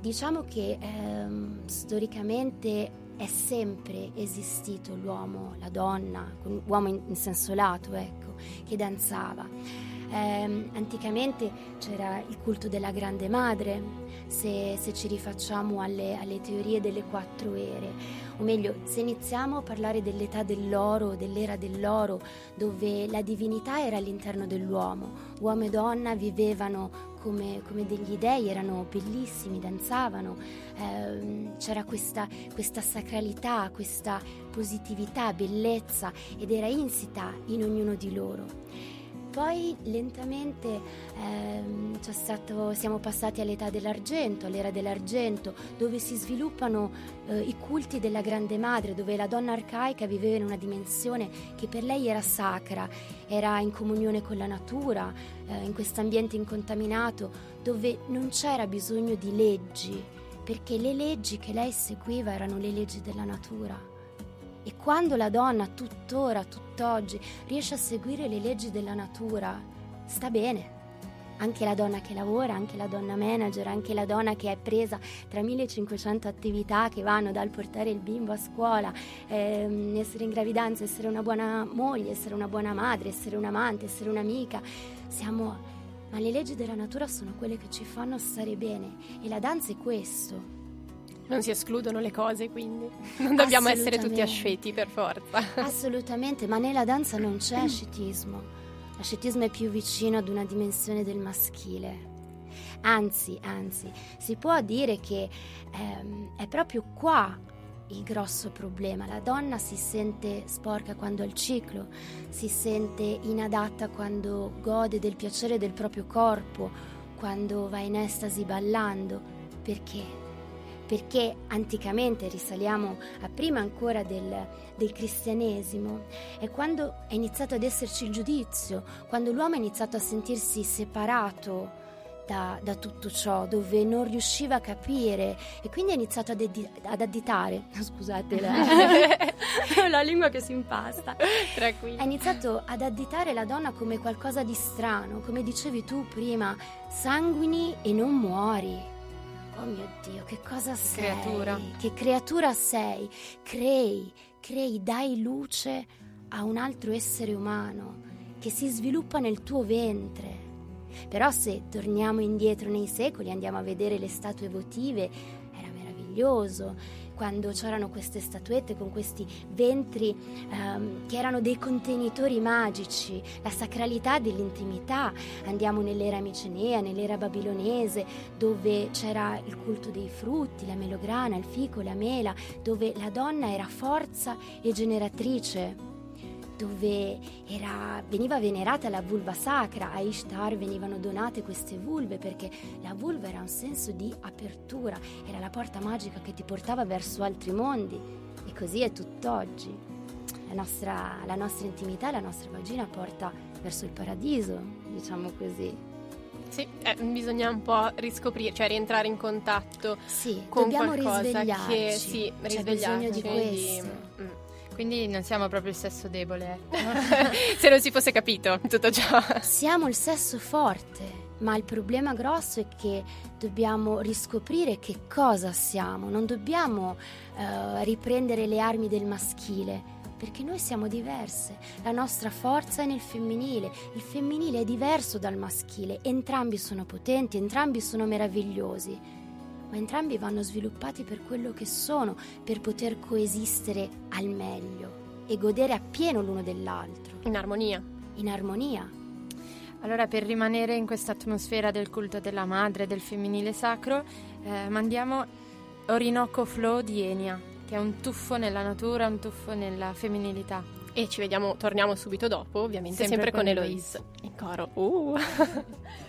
Diciamo che ehm, storicamente è sempre esistito l'uomo, la donna, l'uomo in, in senso lato, ecco, che danzava. Eh, anticamente c'era il culto della grande madre, se, se ci rifacciamo alle, alle, teorie delle quattro ere, o meglio, se iniziamo a parlare dell'età dell'oro, dell'era dell'oro, dove la divinità era all'interno dell'uomo, uomo e donna vivevano come, come degli dei, erano bellissimi, danzavano, eh, c'era questa, questa sacralità, questa positività, bellezza ed era insita in ognuno di loro. Poi lentamente ehm, stato, siamo passati all'età dell'argento, all'era dell'argento, dove si sviluppano eh, i culti della Grande Madre, dove la donna arcaica viveva in una dimensione che per lei era sacra, era in comunione con la natura, eh, in questo ambiente incontaminato, dove non c'era bisogno di leggi, perché le leggi che lei seguiva erano le leggi della natura. E quando la donna tuttora, tutt'oggi, riesce a seguire le leggi della natura, sta bene. Anche la donna che lavora, anche la donna manager, anche la donna che è presa tra 1500 attività che vanno dal portare il bimbo a scuola, ehm, essere in gravidanza, essere una buona moglie, essere una buona madre, essere un'amante, essere un'amica. Siamo ma le leggi della natura sono quelle che ci fanno stare bene e la danza è questo. Non si escludono le cose, quindi non dobbiamo essere tutti asceti per forza. Assolutamente, ma nella danza non c'è ascetismo. L'ascetismo è più vicino ad una dimensione del maschile. Anzi, anzi, si può dire che ehm, è proprio qua il grosso problema. La donna si sente sporca quando ha il ciclo, si sente inadatta quando gode del piacere del proprio corpo, quando va in estasi ballando. Perché? Perché anticamente risaliamo a prima ancora del, del, cristianesimo, è quando è iniziato ad esserci il giudizio, quando l'uomo ha iniziato a sentirsi separato da, da tutto ciò, dove non riusciva a capire e quindi ha iniziato ad, edi- ad additare, scusate la, la, lingua che si impasta, ha iniziato ad additare la donna come qualcosa di strano, come dicevi tu prima, sanguini e non muori Oh mio Dio, che cosa sei? Creatura. Che creatura sei? Crei, crei, dai luce a un altro essere umano che si sviluppa nel tuo ventre. Però se torniamo indietro nei secoli, andiamo a vedere le statue votive, era meraviglioso. Quando c'erano queste statuette con questi ventri ehm, che erano dei contenitori magici, la sacralità dell'intimità. Andiamo nell'era micenea, nell'era babilonese, dove c'era il culto dei frutti, la melograna, il fico, la mela, dove la donna era forza e generatrice dove era, veniva venerata la vulva sacra, a Ishtar venivano donate queste vulve perché la vulva era un senso di apertura, era la porta magica che ti portava verso altri mondi e così è tutt'oggi. La nostra, la nostra intimità, la nostra vagina porta verso il paradiso, diciamo così. Sì, eh, bisogna un po' riscoprire, cioè rientrare in contatto sì, con qualcosa che risvegliarci. sì, C'è risvegliarci bisogno di questo. Mm. Quindi non siamo proprio il sesso debole. ecco. Se non si fosse capito tutto ciò. Siamo il sesso forte, ma il problema grosso è che dobbiamo riscoprire che cosa siamo, non dobbiamo eh, riprendere le armi del maschile, perché noi siamo diverse. La nostra forza è nel femminile, il femminile è diverso dal maschile, entrambi sono potenti, entrambi sono meravigliosi. Ma entrambi vanno sviluppati per quello che sono, per poter coesistere al meglio e godere appieno l'uno dell'altro, In armonia. in armonia. Allora, per rimanere in questa atmosfera del culto della madre, del femminile sacro, eh, mandiamo Orinoco Flow di Enia, che è un tuffo nella natura, un tuffo nella femminilità. E ci vediamo, torniamo subito dopo, ovviamente, sempre, Sempre con, con Eloise. In coro. Uh.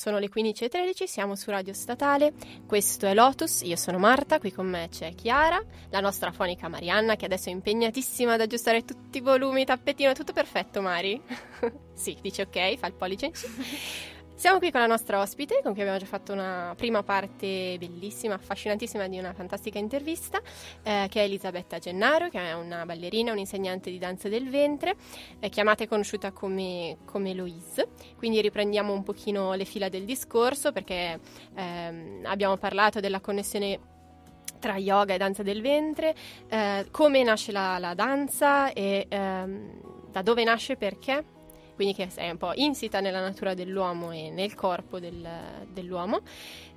sono le 15.13, siamo su Radio Statale, questo è Lotus, io sono Marta, qui con me c'è Chiara, la nostra fonica Marianna che adesso è impegnatissima ad aggiustare tutti i volumi, tappetino, tutto perfetto Mari? sì, dice ok, fa il pollice. Siamo qui con la nostra ospite, con cui abbiamo già fatto una prima parte bellissima, affascinantissima di una fantastica intervista, eh, che è Elisabetta Gennaro, che è una ballerina, un'insegnante di danza del ventre, eh, chiamata e conosciuta come, come Louise. Quindi riprendiamo un pochino le fila del discorso perché ehm, abbiamo parlato della connessione tra yoga e danza del ventre, eh, come nasce la, la danza e ehm, da dove nasce perché quindi che è un po' insita nella natura dell'uomo e nel corpo del- dell'uomo.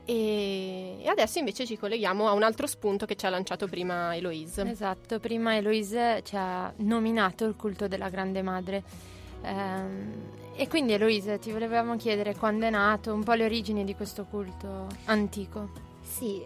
E, e adesso invece ci colleghiamo a un altro spunto che ci ha lanciato prima Eloise. Esatto, prima Eloise ci ha nominato il culto della Grande Madre. Ehm, e quindi Eloise ti volevamo chiedere quando è nato, un po' le origini di questo culto antico. Sì,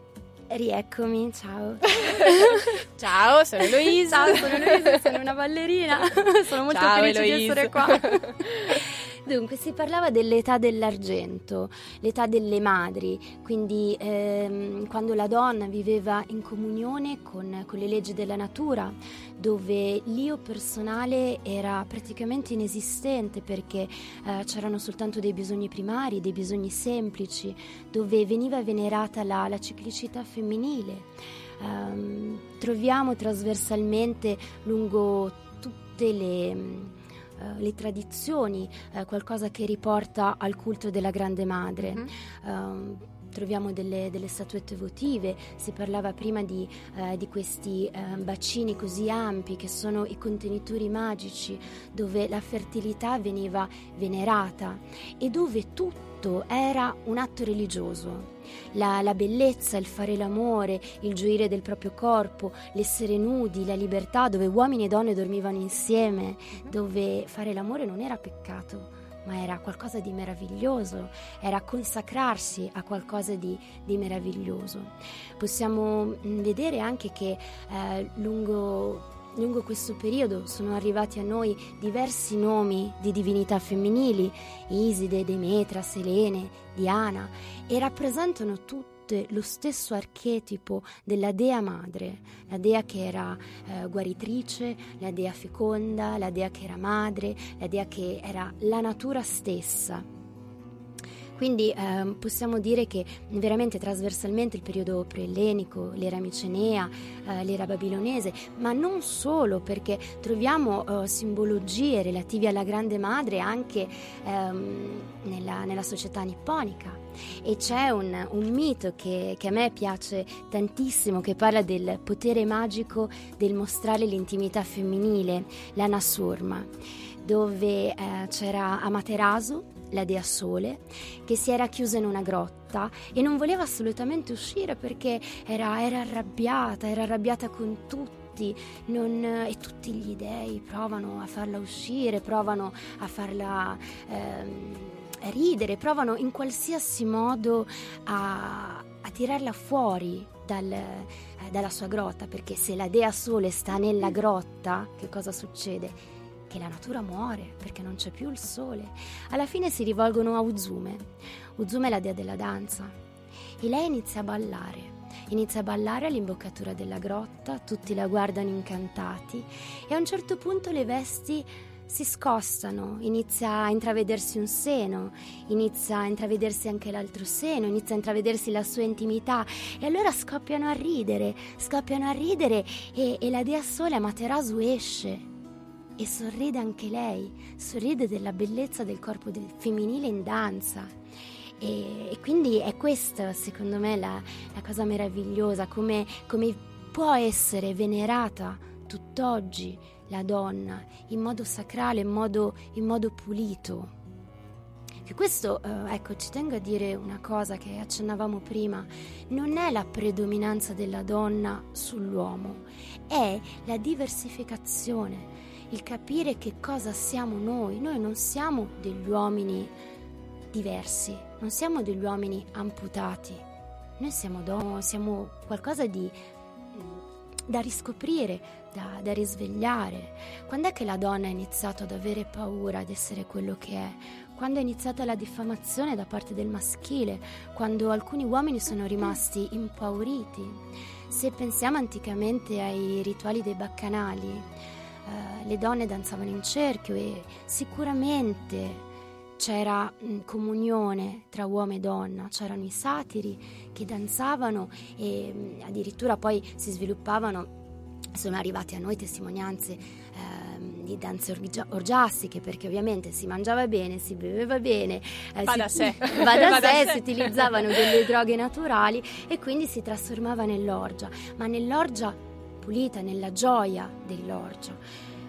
rieccomi, ciao. Ciao, sono Eloise. Ciao, sono Eloise, sono una ballerina. sono molto Ciao, felice Eloise. di essere qua. Dunque, si parlava dell'età dell'argento, l'età delle madri, quindi ehm, quando la donna viveva in comunione con, con le leggi della natura, dove l'io personale era praticamente inesistente perché eh, c'erano soltanto dei bisogni primari, dei bisogni semplici, dove veniva venerata la, la ciclicità femminile. Ehm, troviamo trasversalmente lungo tutte le, eh, le tradizioni eh, qualcosa che riporta al culto della Grande Madre. Mhm. Ehm, Troviamo delle, delle statuette votive, si parlava prima di, eh, di questi eh, bacini così ampi che sono i contenitori magici dove la fertilità veniva venerata e dove tutto era un atto religioso. La, la bellezza, il fare l'amore, il gioire del proprio corpo, l'essere nudi, la libertà, dove uomini e donne dormivano insieme, dove fare l'amore non era peccato, ma era qualcosa di meraviglioso, era consacrarsi a qualcosa di, di meraviglioso. Possiamo mm, vedere anche che eh, lungo Lungo questo periodo sono arrivati a noi diversi nomi di divinità femminili, Iside, Demetra, Selene, Diana, e rappresentano tutte lo stesso archetipo della dea madre, la dea che era eh, guaritrice, la dea feconda, la dea che era madre, la dea che era la natura stessa. Quindi ehm, possiamo dire che veramente trasversalmente il periodo preellenico, l'era micenea, eh, l'era babilonese, ma non solo perché troviamo eh, simbologie relative alla Grande Madre anche ehm, nella, nella società nipponica. E c'è un, un mito che, che a me piace tantissimo che parla del potere magico del mostrare l'intimità femminile, la Nasurma, dove eh, c'era Amaterasu, la dea Sole, che si era chiusa in una grotta e non voleva assolutamente uscire perché era, era arrabbiata, era arrabbiata con tutti. non- e tutti gli dei provano a farla uscire, provano a farla ehm, ridere, provano in qualsiasi modo a, a tirarla fuori dal, eh, dalla sua grotta, perché se la dea Sole sta nella grotta, che cosa succede? Che la natura muore perché non c'è più il sole. Alla fine si rivolgono a Uzume. Uzume è la dea della danza e lei inizia a ballare. Inizia a ballare all'imboccatura della grotta, tutti la guardano incantati e a un certo punto le vesti si scostano, inizia a intravedersi un seno, inizia a intravedersi anche l'altro seno, inizia a intravedersi la sua intimità e allora scoppiano a ridere, scoppiano a ridere e, e la dea Sole Amaterasu esce e sorride anche lei, sorride della bellezza del corpo del femminile in danza. E, e quindi è questa, secondo me, la, la cosa meravigliosa, come, come può essere venerata tutt'oggi la donna in modo sacrale, in modo, in modo pulito. Che questo, eh, ecco, ci tengo a dire una cosa che accennavamo prima, non è la predominanza della donna sull'uomo, è la diversificazione, il capire che cosa siamo noi. Noi non siamo degli uomini diversi, non siamo degli uomini amputati, noi siamo donne, siamo qualcosa di, da riscoprire, da, da risvegliare. Quando è che la donna ha iniziato ad avere paura di essere quello che è? Quando è iniziata la diffamazione da parte del maschile, quando alcuni uomini sono rimasti impauriti. Se pensiamo anticamente ai rituali dei baccanali, eh, le donne danzavano in cerchio e sicuramente c'era mh, comunione tra uomo e donna, c'erano i satiri che danzavano e mh, addirittura poi si sviluppavano, sono arrivate a noi testimonianze ehm, di danze orgia- orgiastiche perché ovviamente si mangiava bene, si beveva bene, eh, Va si- da sé. va da Va da sé, sé. si utilizzavano delle droghe naturali e quindi si trasformava nell'orgia, ma nell'orgia pulita, nella gioia dell'orgia.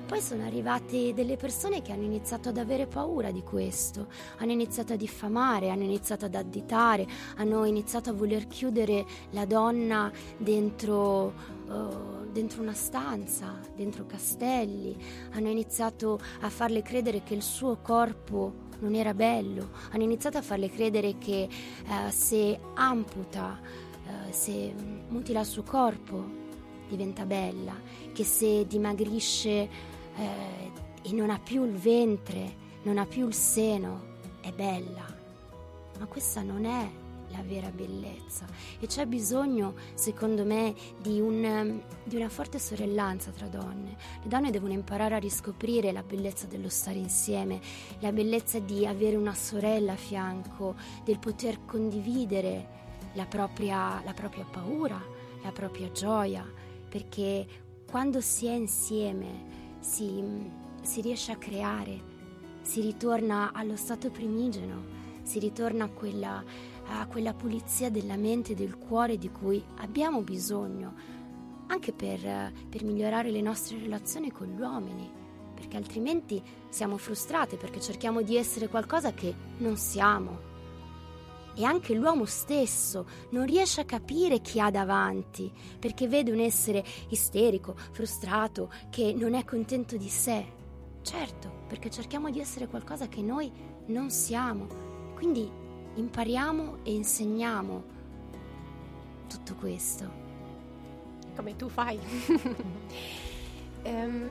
Poi sono arrivate delle persone che hanno iniziato ad avere paura di questo, hanno iniziato a diffamare, hanno iniziato ad additare, hanno iniziato a voler chiudere la donna dentro, eh, dentro una stanza, dentro castelli, hanno iniziato a farle credere che il suo corpo non era bello, hanno iniziato a farle credere che eh, se amputa, eh, se mutila il suo corpo, diventa bella, che se dimagrisce eh, e non ha più il ventre, non ha più il seno, è bella. Ma questa non è la vera bellezza e c'è bisogno, secondo me, di, un, di una forte sorellanza tra donne. Le donne devono imparare a riscoprire la bellezza dello stare insieme, la bellezza di avere una sorella a fianco, del poter condividere la propria, la propria paura, la propria gioia, perché quando si è insieme si, si riesce a creare, si ritorna allo stato primigeno, si ritorna a quella, a quella pulizia della mente e del cuore di cui abbiamo bisogno, anche per, per migliorare le nostre relazioni con gli uomini, perché altrimenti siamo frustrate perché cerchiamo di essere qualcosa che non siamo. E anche l'uomo stesso non riesce a capire chi ha davanti, perché vede un essere isterico, frustrato, che non è contento di sé. Certo, perché cerchiamo di essere qualcosa che noi non siamo. Quindi impariamo e insegniamo tutto questo. come tu fai. Ehm,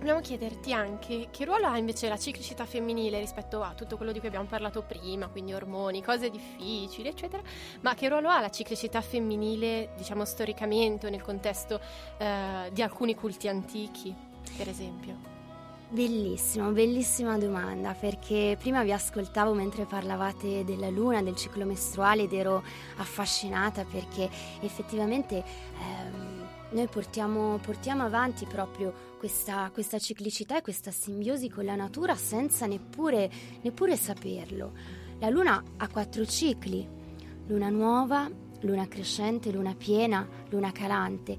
volevo chiederti anche che ruolo ha invece la ciclicità femminile rispetto a tutto quello di cui abbiamo parlato prima, quindi ormoni, cose difficili, eccetera, ma che ruolo ha la ciclicità femminile, diciamo storicamente o nel contesto eh, di alcuni culti antichi, per esempio? Bellissimo, bellissima domanda perché prima vi ascoltavo mentre parlavate della luna, del ciclo mestruale ed ero affascinata perché effettivamente ehm, noi portiamo, portiamo avanti proprio questa, questa ciclicità e questa simbiosi con la natura senza neppure, neppure saperlo. La luna ha quattro cicli, luna nuova, luna crescente, luna piena, luna calante.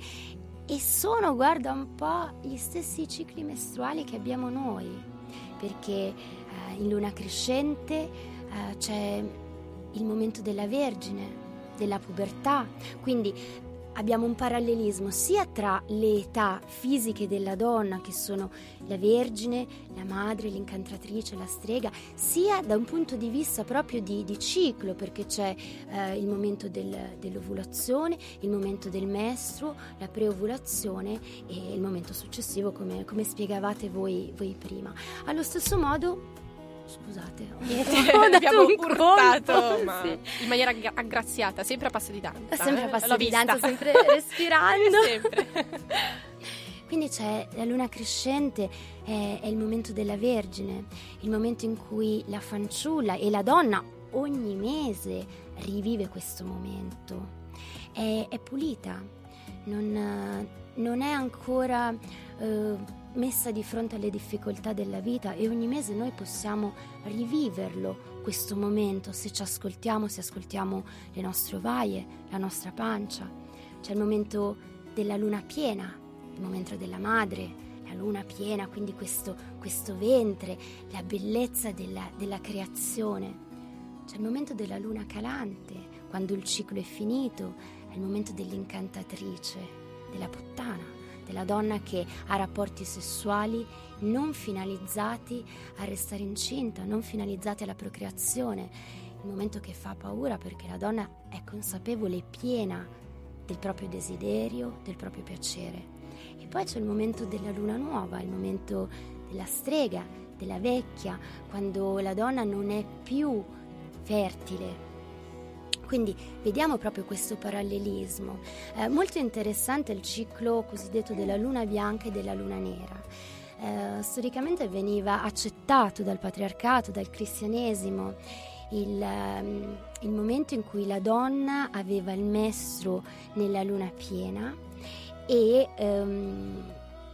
E sono, guarda un po', gli stessi cicli mestruali che abbiamo noi, perché eh, in luna crescente eh, c'è il momento della Vergine, della pubertà, quindi abbiamo un parallelismo sia tra le età fisiche della donna, che sono la Vergine, la madre, l'incantatrice, la strega, sia da un punto di vista proprio di, di ciclo, perché c'è eh, il momento del- dell'ovulazione, il momento del mestruo, la preovulazione e il momento successivo, come, come spiegavate voi, voi prima. Allo stesso modo, scusate, ho, ho dato Abbiamo un urtato, ma sì. in maniera aggra- aggraziata, sempre a passo di danza. Sempre a eh? passo L'ho di vista. danza, sempre respirando. sempre. Quindi c'è la luna crescente, è, è il momento della Vergine, il momento in cui la fanciulla e la donna ogni mese rivive questo momento. È, è pulita, non, non è ancora eh, messa di fronte alle difficoltà della vita e ogni mese noi possiamo riviverlo questo momento se ci ascoltiamo, se ascoltiamo le nostre ovaie, la nostra pancia. C'è il momento della luna piena, il momento della madre, la luna piena, quindi questo, questo ventre, la bellezza della, della creazione. C'è il momento della luna calante, quando il ciclo è finito, è il momento dell'incantatrice, della puttana, della donna che ha rapporti sessuali non finalizzati a restare incinta, non finalizzati alla procreazione. Il momento che fa paura perché la donna è consapevole e piena del proprio desiderio, del proprio piacere. E poi c'è il momento della luna nuova, il momento della strega, della vecchia, quando la donna non è più fertile. Quindi vediamo proprio questo parallelismo. Eh, molto interessante il ciclo cosiddetto della luna bianca e della luna nera. Eh, storicamente veniva accettato dal patriarcato, dal cristianesimo, il, ehm, il momento in cui la donna aveva il mestro nella luna piena e ehm,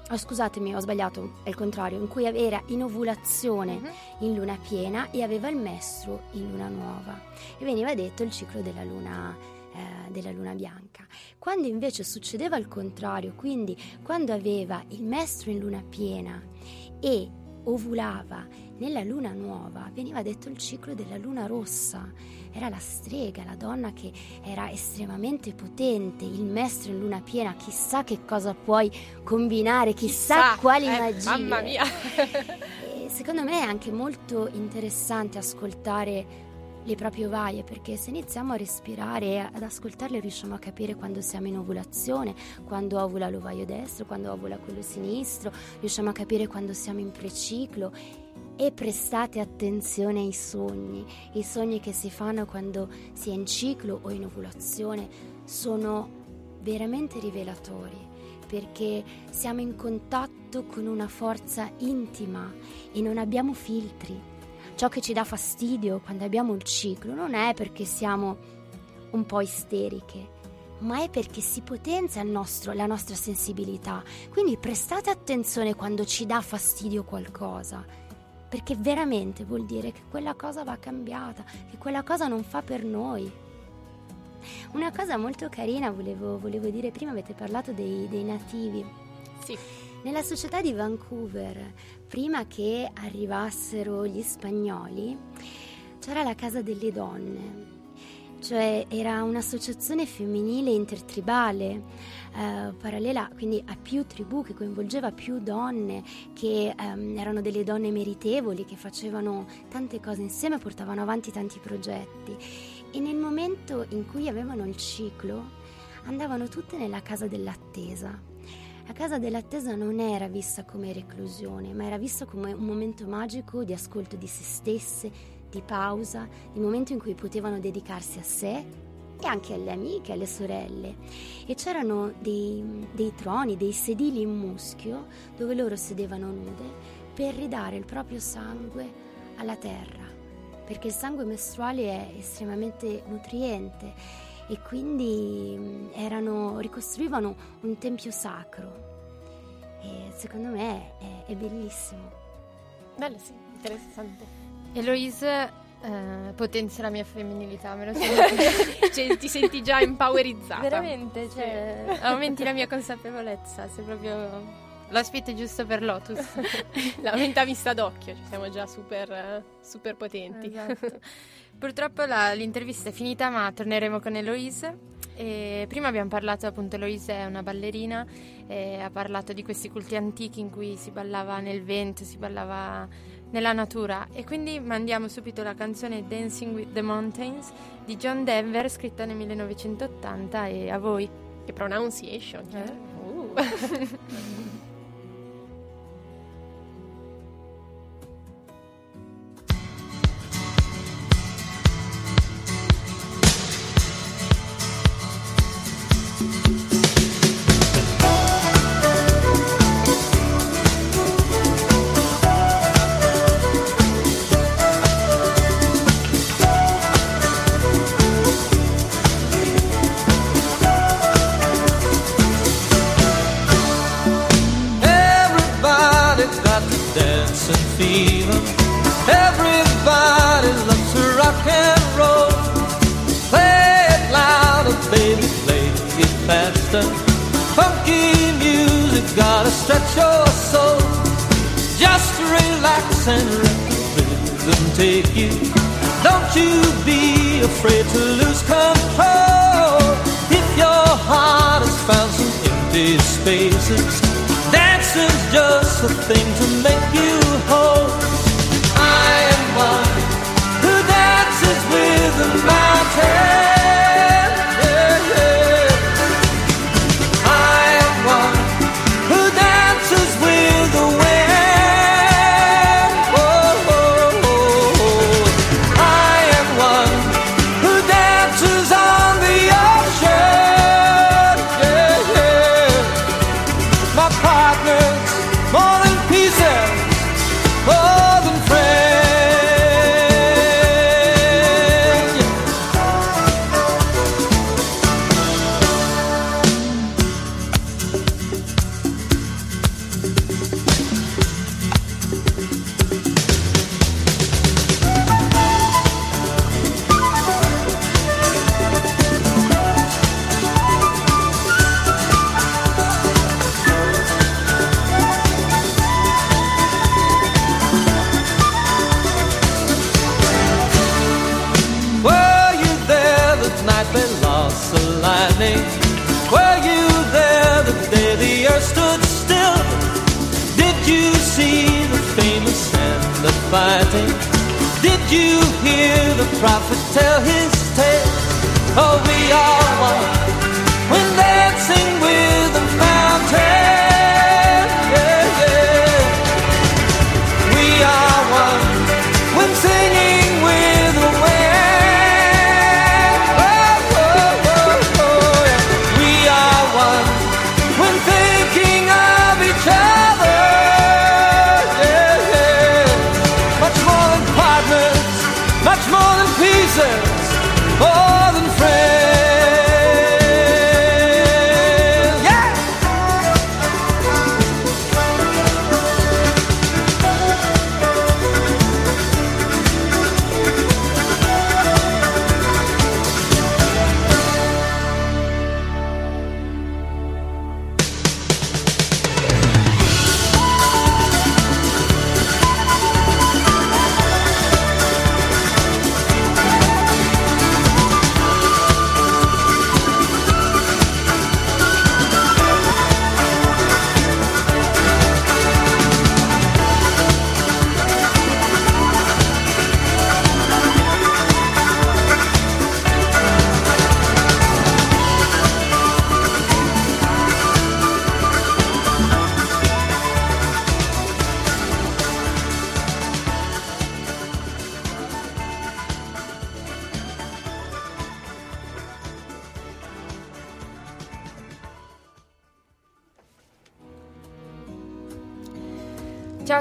oh, scusatemi, ho sbagliato, è il contrario, in cui era in ovulazione Mhm. in luna piena e aveva il mestro in luna nuova. E veniva detto il ciclo della luna, eh, della luna bianca. Quando invece succedeva il contrario, quindi quando aveva il mestro in luna piena e ovulava nella luna nuova, veniva detto il ciclo della luna rossa. Era la strega, la donna che era estremamente potente, il mestro in luna piena, chissà che cosa puoi combinare, chissà, quali eh, magie. Mamma mia! Secondo me è anche molto interessante ascoltare le proprie ovaie perché se iniziamo a respirare e ad ascoltarle riusciamo a capire quando siamo in ovulazione, quando ovula l'ovaio destro, quando ovula quello sinistro, riusciamo a capire quando siamo in preciclo e prestate attenzione ai sogni, i sogni che si fanno quando si è in ciclo o in ovulazione sono veramente rivelatori perché siamo in contatto con una forza intima e non abbiamo filtri. Ciò che ci dà fastidio quando abbiamo il ciclo non è perché siamo un po' isteriche, ma è perché si potenzia nostro- la nostra sensibilità. Quindi prestate attenzione quando ci dà fastidio qualcosa, perché veramente vuol dire che quella cosa va cambiata, che quella cosa non fa per noi. Una cosa molto carina volevo, volevo dire prima, avete parlato dei, dei nativi. Sì. Nella società di Vancouver, prima che arrivassero gli spagnoli, c'era la Casa delle Donne, cioè era un'associazione femminile intertribale, eh, parallela quindi a più tribù, che coinvolgeva più donne, che ehm, erano delle donne meritevoli, che facevano tante cose insieme, portavano avanti tanti progetti. E nel momento in cui avevano il ciclo, andavano tutte nella casa dell'attesa. La casa dell'attesa non era vista come reclusione, ma era vista come un momento magico di ascolto di se stesse, di pausa, di momento in cui potevano dedicarsi a sé e anche alle amiche, alle sorelle. E c'erano dei, dei troni, dei sedili in muschio dove loro sedevano nude per ridare il proprio sangue alla terra, perché il sangue mestruale è estremamente nutriente e quindi mh, erano, ricostruivano un tempio sacro e secondo me è, è bellissimo. Bello, sì, interessante. Eloise eh, potenzia la mia femminilità, me lo sono Cioè, ti senti già empowerizzata. Veramente, cioè, aumenti la mia consapevolezza, sei proprio l'ospite giusto per Lotus. La menta vista d'occhio, ci siamo già super, super potenti. Esatto. Purtroppo la- l'intervista è finita, ma torneremo con Eloise. E prima abbiamo parlato, appunto, Eloise è una ballerina, e ha parlato di questi culti antichi in cui si ballava nel vento, si ballava nella natura. E quindi mandiamo subito la canzone Dancing with the Mountains di John Denver, scritta nel 1980, e a voi. Che pronunciation. Eh? Uh. Everybody's faster. Funky music gotta stretch your soul. Just relax and let rhythm take you. Don't you be afraid to lose control. If your heart has found some empty spaces, dancing's just a thing to make you whole. I am one who dances with the mountain.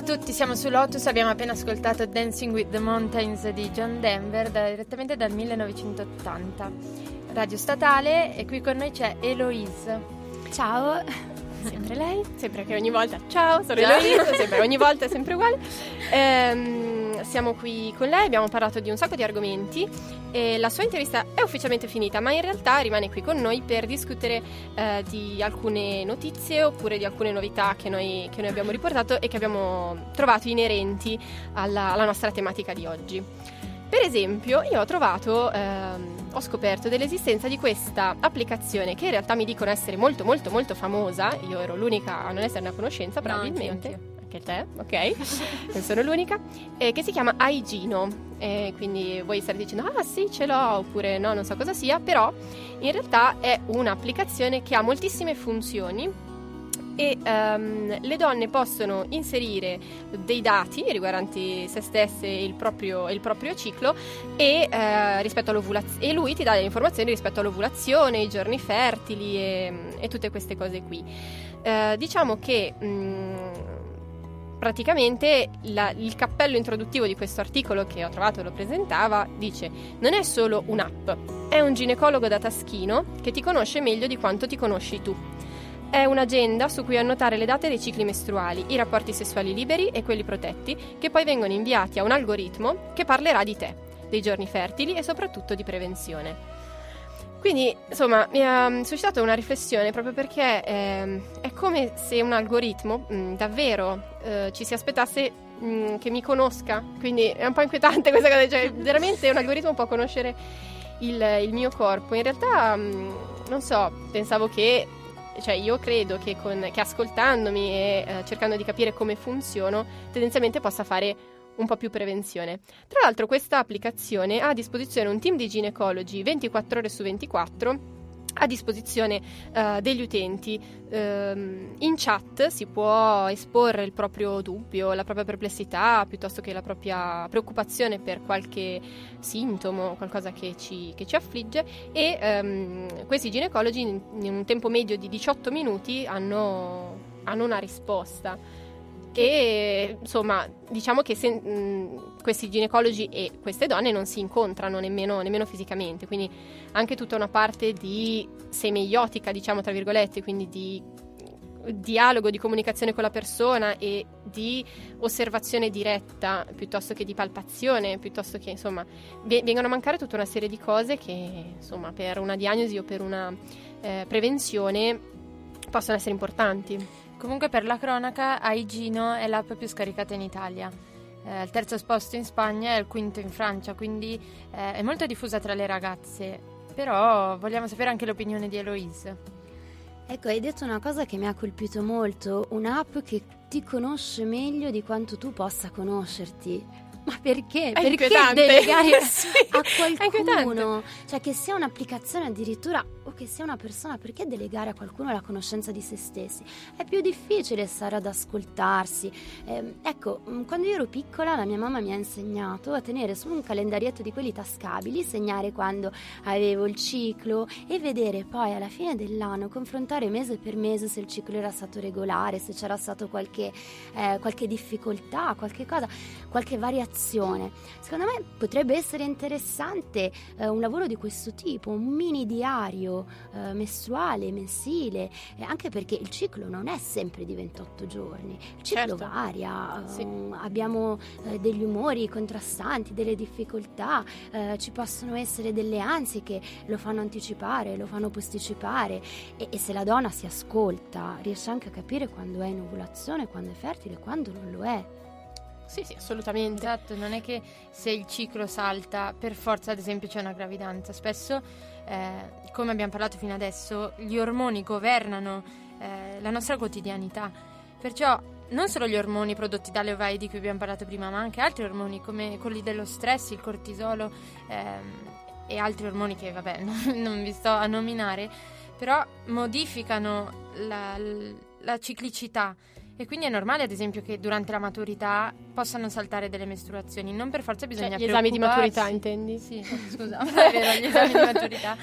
Tutti, siamo su Lotus, abbiamo appena ascoltato Dancing with the Mountains di John Denver da- direttamente dal 1980. Radio statale e qui con noi c'è Eloise. Ciao. Sempre lei, sempre che ogni volta ciao, sono Ciao. Eloise, sempre ogni volta è sempre uguale. Ehm, siamo qui con lei, abbiamo parlato di un sacco di argomenti e la sua intervista è ufficialmente finita, ma in realtà rimane qui con noi per discutere eh, di alcune notizie oppure di alcune novità che noi, che noi abbiamo riportato e che abbiamo trovato inerenti alla, alla nostra tematica di oggi. Per esempio, io ho trovato, ehm, ho scoperto dell'esistenza di questa applicazione che in realtà mi dicono essere molto molto molto famosa, io ero l'unica a non esserne a conoscenza No, probabilmente. anch'io, Anche te, ok, non sono l'unica, eh, che si chiama Aigino. Eh, quindi voi starete dicendo, ah sì, ce l'ho, oppure no, non so cosa sia, però in realtà è un'applicazione che ha moltissime funzioni e ehm, le donne possono inserire dei dati riguardanti se stesse e il proprio, il proprio ciclo e, rispetto all'ovulaz- e lui ti dà delle informazioni rispetto all'ovulazione, i giorni fertili e, e tutte queste cose qui. Eh, diciamo che mh, praticamente la- il cappello introduttivo di questo articolo che ho trovato e lo presentava dice non è solo un'app, è un ginecologo da taschino che ti conosce meglio di quanto ti conosci tu. È un'agenda su cui annotare le date dei cicli mestruali, i rapporti sessuali liberi e quelli protetti, che poi vengono inviati a un algoritmo che parlerà di te, dei giorni fertili e soprattutto di prevenzione. Quindi, insomma, mi ha mm, suscitato una riflessione proprio perché ehm, è come se un algoritmo mm, davvero eh, ci si aspettasse mm, che mi conosca. Quindi è un po' inquietante questa cosa, cioè veramente un algoritmo può conoscere il, il mio corpo. In realtà, mm, non so, pensavo che cioè io credo che, con, che ascoltandomi e eh, cercando di capire come funziono, tendenzialmente possa fare un po' più prevenzione. Tra l'altro questa applicazione ha a disposizione un team di ginecologi 24 ore su 24 a disposizione eh, degli utenti. Ehm, in chat si può esporre il proprio dubbio, la propria perplessità, piuttosto che la propria preoccupazione per qualche sintomo, qualcosa che ci, che ci affligge e ehm, questi ginecologi in, in un tempo medio di 18 minuti hanno, hanno una risposta. E insomma, diciamo che se, mh, questi ginecologi e queste donne non si incontrano nemmeno, nemmeno fisicamente, quindi anche tutta una parte di semeiotica, diciamo tra virgolette, quindi di dialogo, di comunicazione con la persona e di osservazione diretta piuttosto che di palpazione, piuttosto che insomma ve- vengono a mancare tutta una serie di cose che insomma per una diagnosi o per una eh, prevenzione possono essere importanti. Comunque per la cronaca, Aigino è l'app più scaricata in Italia. Eh, il terzo posto in Spagna e il quinto in Francia, quindi eh, è molto diffusa tra le ragazze. però vogliamo sapere anche l'opinione di Eloise. Ecco, hai detto una cosa che mi ha colpito molto, un'app che ti conosce meglio di quanto tu possa conoscerti. Ma perché? È perché delegare Sì, a qualcuno? Cioè che sia un'applicazione addirittura o che sia una persona, perché delegare a qualcuno la conoscenza di se stessi? È più difficile stare ad ascoltarsi. Ehm, ecco, mh, quando io ero piccola la mia mamma mi ha insegnato a tenere su un calendarietto di quelli tascabili, segnare quando avevo il ciclo e vedere poi alla fine dell'anno, confrontare mese per mese se il ciclo era stato regolare, se c'era stato qualche, eh, qualche difficoltà, qualche cosa, qualche variazione. Secondo me potrebbe essere interessante eh, un lavoro di questo tipo, un mini diario eh, mestruale, mensile, eh, anche perché il ciclo non è sempre di 28 giorni, il ciclo Certo. varia, Sì. eh, abbiamo eh, degli umori contrastanti, delle difficoltà, eh, ci possono essere delle ansie che lo fanno anticipare, lo fanno posticipare e, e se la donna si ascolta riesce anche a capire quando è in ovulazione, quando è fertile, quando non lo è. Sì, sì, assolutamente. Esatto, non è che se il ciclo salta per forza ad esempio c'è una gravidanza, spesso eh, come abbiamo parlato fino adesso gli ormoni governano eh, la nostra quotidianità, perciò non solo gli ormoni prodotti dalle ovaie di cui abbiamo parlato prima, ma anche altri ormoni come quelli dello stress, il cortisolo ehm, e altri ormoni che vabbè non, non vi sto a nominare, però modificano la, la ciclicità e quindi è normale, ad esempio, che durante la maturità possano saltare delle mestruazioni. Non per forza bisogna Cioè, gli esami di maturità, intendi? Sì, scusa, è vero, gli esami di maturità.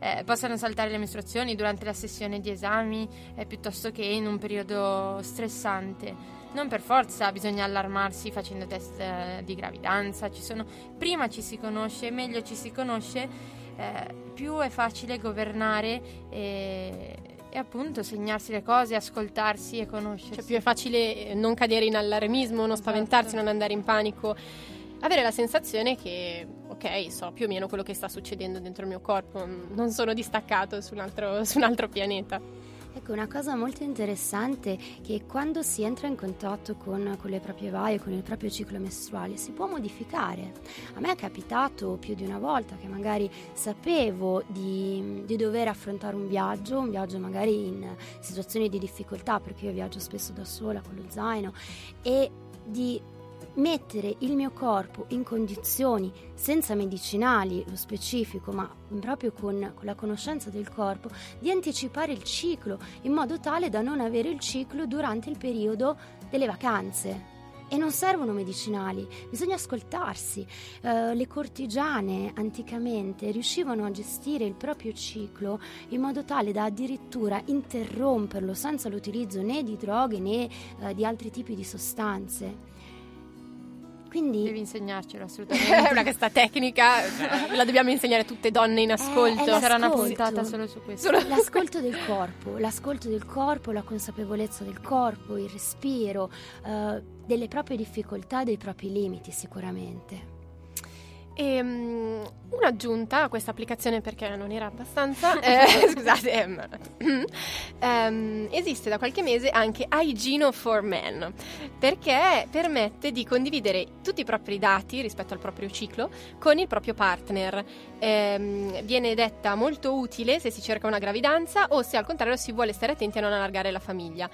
Eh, possano saltare le mestruazioni durante la sessione di esami eh, piuttosto che in un periodo stressante. Non per forza bisogna allarmarsi facendo test eh, di gravidanza. Ci sono, prima ci si conosce, meglio ci si conosce, eh, più è facile governare e, e appunto segnarsi le cose, ascoltarsi e conoscersi. Cioè, più è facile eh, non cadere in allarmismo, non spaventarsi, non andare in panico. Avere la sensazione che, ok, so più o meno quello che sta succedendo dentro il mio corpo, non sono distaccato su un altro, su un altro pianeta. Ecco, una cosa molto interessante è che quando si entra in contatto con, con le proprie vaie, con il proprio ciclo mestruale, si può modificare. A me è capitato più di una volta che magari sapevo di, di dover affrontare un viaggio, un viaggio magari in situazioni di difficoltà, perché io viaggio spesso da sola con lo zaino, e di mettere il mio corpo in condizioni senza medicinali, lo specifico, ma proprio con, con la conoscenza del corpo, di anticipare il ciclo in modo tale da non avere il ciclo durante il periodo delle vacanze. E non servono medicinali, bisogna ascoltarsi. Eh, le cortigiane anticamente riuscivano a gestire il proprio ciclo in modo tale da addirittura interromperlo senza l'utilizzo né di droghe né eh, di altri tipi di sostanze. Quindi Devi insegnarcelo È assolutamente. una questa tecnica, eh, la dobbiamo insegnare a tutte donne in ascolto. Eh, è la- Sarà una Ascolto. puntata solo su questo. L'ascolto del corpo, l'ascolto del corpo, la consapevolezza del corpo, il respiro, eh, delle proprie difficoltà, dei propri limiti sicuramente. E, mm, un'aggiunta a questa applicazione perché non era abbastanza, eh, scusate, ehm, esiste da qualche mese anche Hygiene for Men perché permette di condividere tutti i propri dati rispetto al proprio ciclo con il proprio partner. Ehm, viene detta molto utile se si cerca una gravidanza o se al contrario si vuole stare attenti a non allargare la famiglia.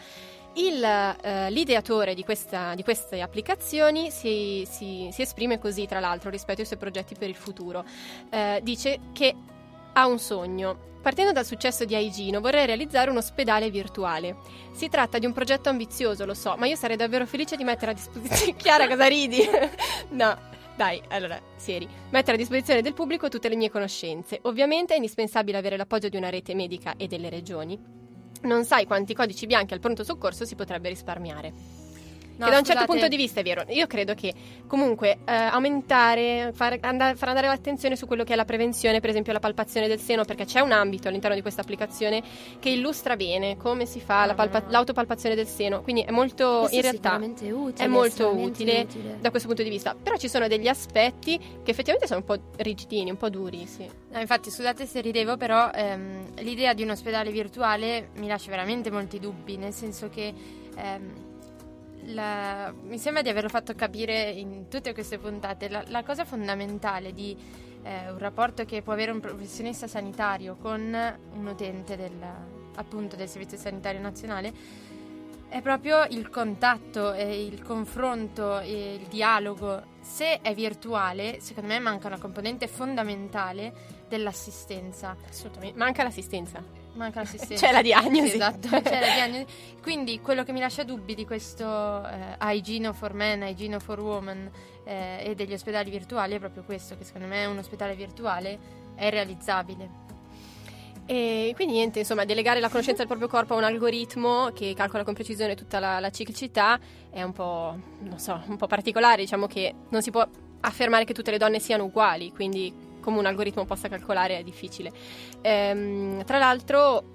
Il, eh, l'ideatore di, questa- di queste applicazioni si, si- si esprime così, tra l'altro, rispetto ai suoi progetti per il futuro. Eh, dice che ha un sogno. Partendo dal successo di Aigino, vorrei realizzare un ospedale virtuale. Si tratta di un progetto ambizioso, lo so, ma io sarei davvero felice di mettere a disposizione. Chiara, cosa ridi? no. Dai, allora, seri. Mettere a disposizione del pubblico tutte le mie conoscenze. Ovviamente è indispensabile avere l'appoggio di una rete medica e delle regioni. Non sai quanti codici bianchi al pronto soccorso si potrebbe risparmiare. No, che da un certo punto di vista è vero. Io credo che comunque eh, aumentare, far, andare, far andare l'attenzione su quello che è la prevenzione, per esempio la palpazione del seno, perché c'è un ambito all'interno di questa applicazione che illustra bene come si fa la palpa- Ah. l'autopalpazione del seno. Quindi è molto, Questo in è realtà, sicuramente utile, è molto utile, utile. da questo punto di vista. Però ci sono degli aspetti che effettivamente sono un po' rigidini, un po' duri, sì. No, infatti, scusate se ridevo, però ehm, l'idea di un ospedale virtuale mi lascia veramente molti dubbi, nel senso che ehm, la- mi sembra di averlo fatto capire in tutte queste puntate. La, la cosa fondamentale di eh, un rapporto che può avere un professionista sanitario con un utente del, appunto del Servizio Sanitario Nazionale è proprio il contatto, il confronto il dialogo. Se è virtuale, secondo me manca una componente fondamentale dell'assistenza. Assolutamente. Manca l'assistenza. Manca l'assistenza. C'è la diagnosi. Sì, esatto, c'è la diagnosi. Quindi quello che mi lascia dubbi di questo eh, Hygiene for Men, Hygiene for Women eh, e degli ospedali virtuali è proprio questo, che secondo me un ospedale virtuale è realizzabile. E quindi niente, insomma, delegare la conoscenza del proprio corpo a un algoritmo che calcola con precisione tutta la, la ciclicità è un po', non so, un po' particolare. Diciamo che non si può affermare che tutte le donne siano uguali, quindi come un algoritmo possa calcolare è difficile. Ehm, tra l'altro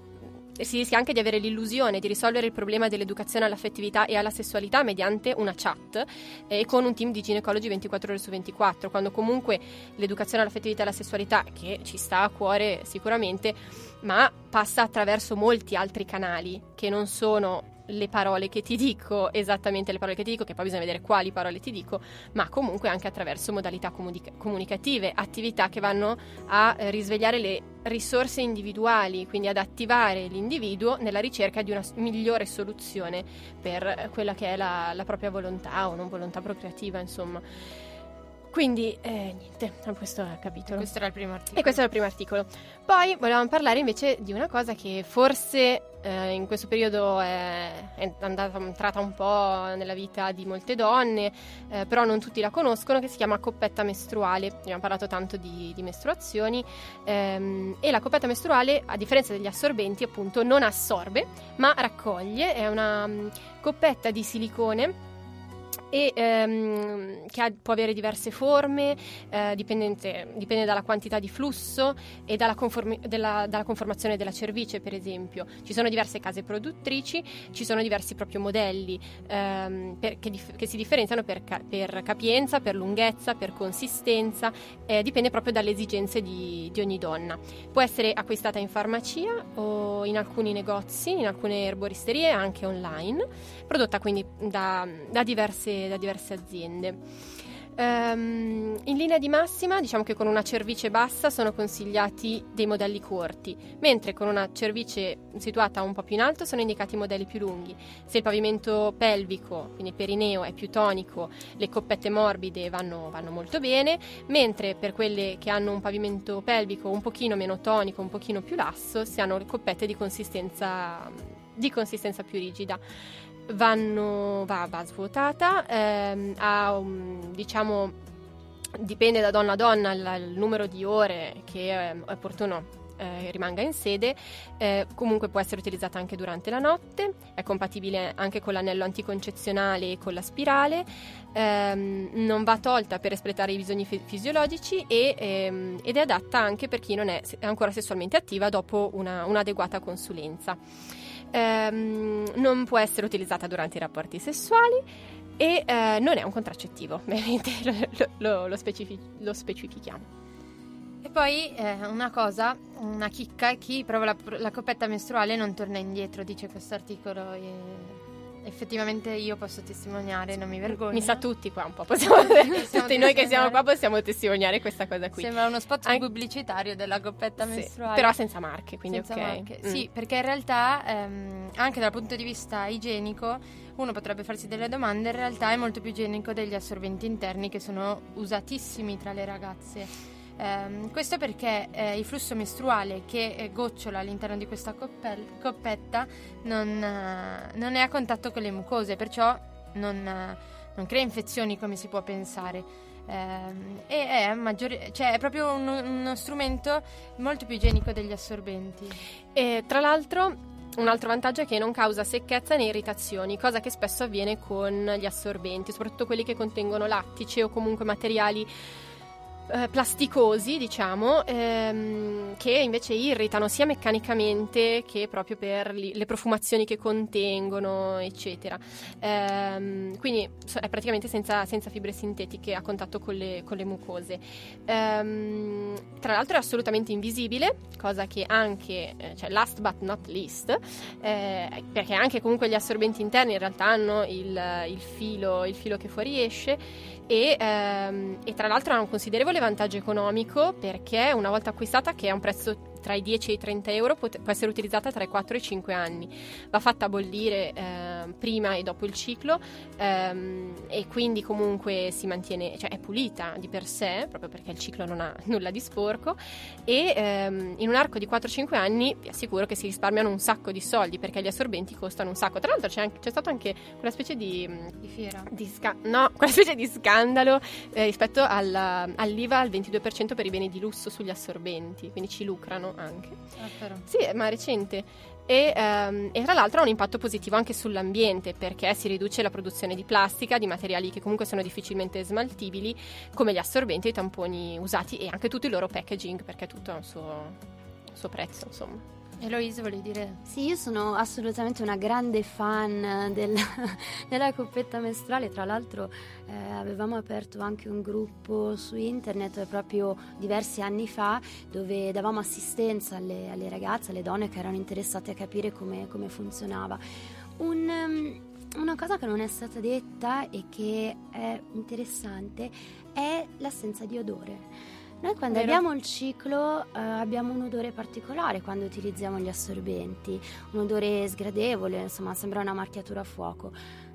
si rischia anche di avere l'illusione di risolvere il problema dell'educazione all'affettività e alla sessualità mediante una chat e con un team di ginecologi 24 ore su 24, quando comunque l'educazione all'affettività e alla sessualità, che ci sta a cuore sicuramente, ma passa attraverso molti altri canali che non sono le parole che ti dico, esattamente le parole che ti dico, che poi bisogna vedere quali parole ti dico, ma comunque anche attraverso modalità comunica- comunicative, attività che vanno a eh, risvegliare le risorse individuali, quindi ad attivare l'individuo nella ricerca di una migliore soluzione per eh, quella che è la, la propria volontà o non volontà procreativa, insomma. Quindi, eh, niente, a questo è il capitolo. Questo era il primo articolo. E questo è il primo articolo. Poi volevamo parlare invece di una cosa che forse eh, in questo periodo è, è andata entrata un po' nella vita di molte donne, eh, però non tutti la conoscono, che si chiama coppetta mestruale. Abbiamo parlato tanto di, di mestruazioni ehm, e la coppetta mestruale, a differenza degli assorbenti, appunto, non assorbe, ma raccoglie. È una mm, coppetta di silicone e ehm, che ha- può avere diverse forme, eh, dipende dalla quantità di flusso e dalla, conformi- della- dalla conformazione della cervice, per esempio. Ci sono diverse case produttrici, ci sono diversi proprio modelli ehm, per- che, dif- che si differenziano per, ca- per capienza, per lunghezza, per consistenza, eh, dipende proprio dalle esigenze di, di ogni donna. Può essere acquistata in farmacia o in alcuni negozi, in alcune erboristerie, anche online, prodotta quindi da, da diverse, da diverse aziende. Ehm, in linea di massima, diciamo che con una cervice bassa sono consigliati dei modelli corti, mentre con una cervice situata un po' più in alto sono indicati modelli più lunghi. Se il pavimento pelvico, quindi perineo, è più tonico, le coppette morbide vanno, vanno molto bene, mentre per quelle che hanno un pavimento pelvico un pochino meno tonico, un pochino più lasso, si hanno le coppette di consistenza, di consistenza più rigida vanno, va, va svuotata, ehm, ha un- diciamo dipende da donna a donna il, il numero di ore che è, è opportuno eh, rimanga in sede, eh, comunque può essere utilizzata anche durante la notte, è compatibile anche con l'anello anticoncezionale e con la spirale, ehm, non va tolta per espletare i bisogni fi- fisiologici e, ehm, ed è adatta anche per chi non è se- ancora sessualmente attiva dopo una- un'adeguata consulenza. Ehm, non può essere utilizzata durante i rapporti sessuali e eh, non è un contraccettivo, veramente lo, lo- lo specifi- lo specifichiamo. E poi eh, una cosa, una chicca, chi prova la, la coppetta mestruale non torna indietro, dice questo articolo. E effettivamente io posso testimoniare, non mi vergogno. Mi sa tutti qua un po', possiamo, tutti noi che siamo qua possiamo testimoniare questa cosa qui. Sembra uno spot An- pubblicitario della coppetta Sì, mestruale. però senza marche, quindi Senza ok. marche. Mm. Sì, perché in realtà ehm, anche dal punto di vista igienico uno potrebbe farsi delle domande, in realtà è molto più igienico degli assorbenti interni che sono usatissimi tra le ragazze. Ehm, questo perché eh, il flusso mestruale che eh, gocciola all'interno di questa coppel- coppetta non, eh, non è a contatto con le mucose, perciò non, eh, non crea infezioni come si può pensare. Ehm, e è, maggiore- cioè, è proprio uno, uno strumento molto più igienico degli assorbenti. E tra l'altro un altro vantaggio è che non causa secchezza né irritazioni, cosa che spesso avviene con gli assorbenti, soprattutto quelli che contengono lattice o comunque materiali eh, plasticosi, diciamo, ehm, che invece irritano sia meccanicamente che proprio per li- le profumazioni che contengono, eccetera. Ehm, quindi so- è praticamente senza, senza fibre sintetiche a contatto con le, con le mucose. Ehm, tra l'altro è assolutamente invisibile, cosa che anche, eh, cioè last but not least, eh, perché anche comunque gli assorbenti interni in realtà hanno il, il filo, il filo che fuoriesce e, ehm, e tra l'altro ha un considerevole vantaggio economico perché una volta acquistata che ha un prezzo tra i 10 e i 30 euro pot- può essere utilizzata tra i 4 e i 5 anni va fatta bollire ehm, prima e dopo il ciclo ehm, e quindi comunque si mantiene cioè è pulita di per sé proprio perché il ciclo non ha nulla di sporco e ehm, in un arco di 4-5 anni vi assicuro che si risparmiano un sacco di soldi perché gli assorbenti costano un sacco tra l'altro c'è, anche- c'è stato anche una specie di Di fiera. di sca- no, quella specie di scandalo eh, rispetto alla- all'IVA al 22% per i beni di lusso sugli assorbenti, quindi ci lucrano anche. Ah. Sì, ma recente. E, ehm, e tra l'altro ha un impatto positivo anche sull'ambiente perché si riduce la produzione di plastica, di materiali che comunque sono difficilmente smaltibili, come gli assorbenti e i tamponi usati e anche tutto il loro packaging perché tutto ha un suo, un suo prezzo, insomma. Eloise, volevi dire? Sì, io sono assolutamente una grande fan del- della coppetta mestruale, tra l'altro eh, avevamo aperto anche un gruppo su internet proprio diversi anni fa dove davamo assistenza alle, alle ragazze, alle donne che erano interessate a capire come, come funzionava. Un, um, una cosa che non è stata detta e che è interessante è l'assenza di odore. Noi quando Vero. abbiamo il ciclo eh, abbiamo un odore particolare quando utilizziamo gli assorbenti, un odore sgradevole, insomma sembra una marchiatura a fuoco.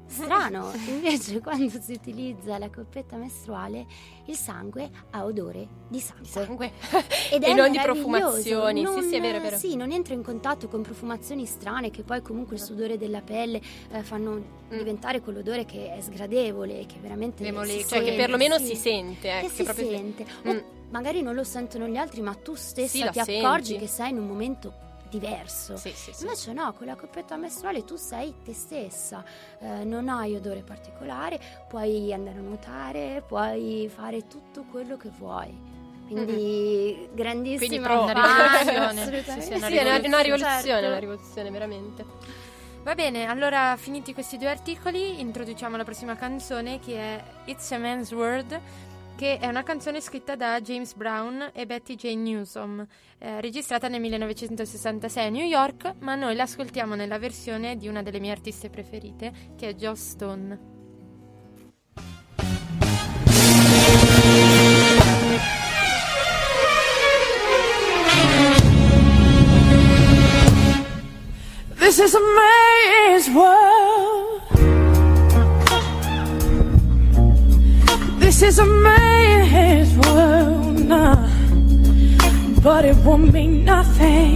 Strano, invece quando si utilizza la coppetta mestruale il sangue ha odore di sangue. Sangue. Ed e è non di profumazioni. Non- sì, sì, è vero, è vero. Sì, non entra in contatto con profumazioni strane che poi comunque il sudore della pelle eh, fanno Mm. diventare quell'odore che è sgradevole, che veramente Le si molecole. Cioè che sente, perlomeno sì. si sente. Che ecco, si proprio- sente. Mm. Magari non lo sentono gli altri, ma tu Sì, stessa la ti senti. accorgi che sei in un momento diverso. Sì, sì, sì. Invece no, con la coppetta mestruale tu sei te stessa, eh, non hai odore particolare, puoi andare a nuotare, puoi fare tutto quello che vuoi. Quindi grandissima Quindi proprio una rivoluzione. assolutamente Sì, sì, una Sì, è una, una rivoluzione, certo. una rivoluzione, veramente. Va bene, allora finiti questi due articoli, introduciamo la prossima canzone che è It's a Man's World, che è una canzone scritta da James Brown e Betty Jane Newsom, eh, registrata nel 1966 a New York, ma noi l'ascoltiamo nella versione di una delle mie artiste preferite, che è Joss Stone. This is a man's world. This is a man's world, nah. but it won't mean nothing,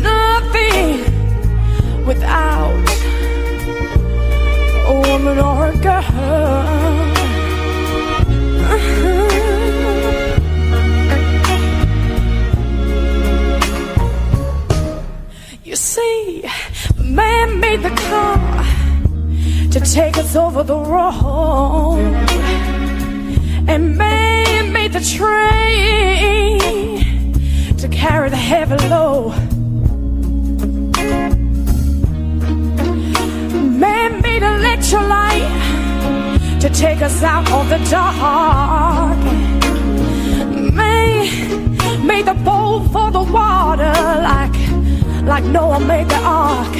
nothing without a woman or a girl. Uh-huh. You see, man made the car to take us over the road, and man made the train to carry the heavy load. Man made electrolyte to take us out of the dark. Man made the boat for the water like like Noah made the ark.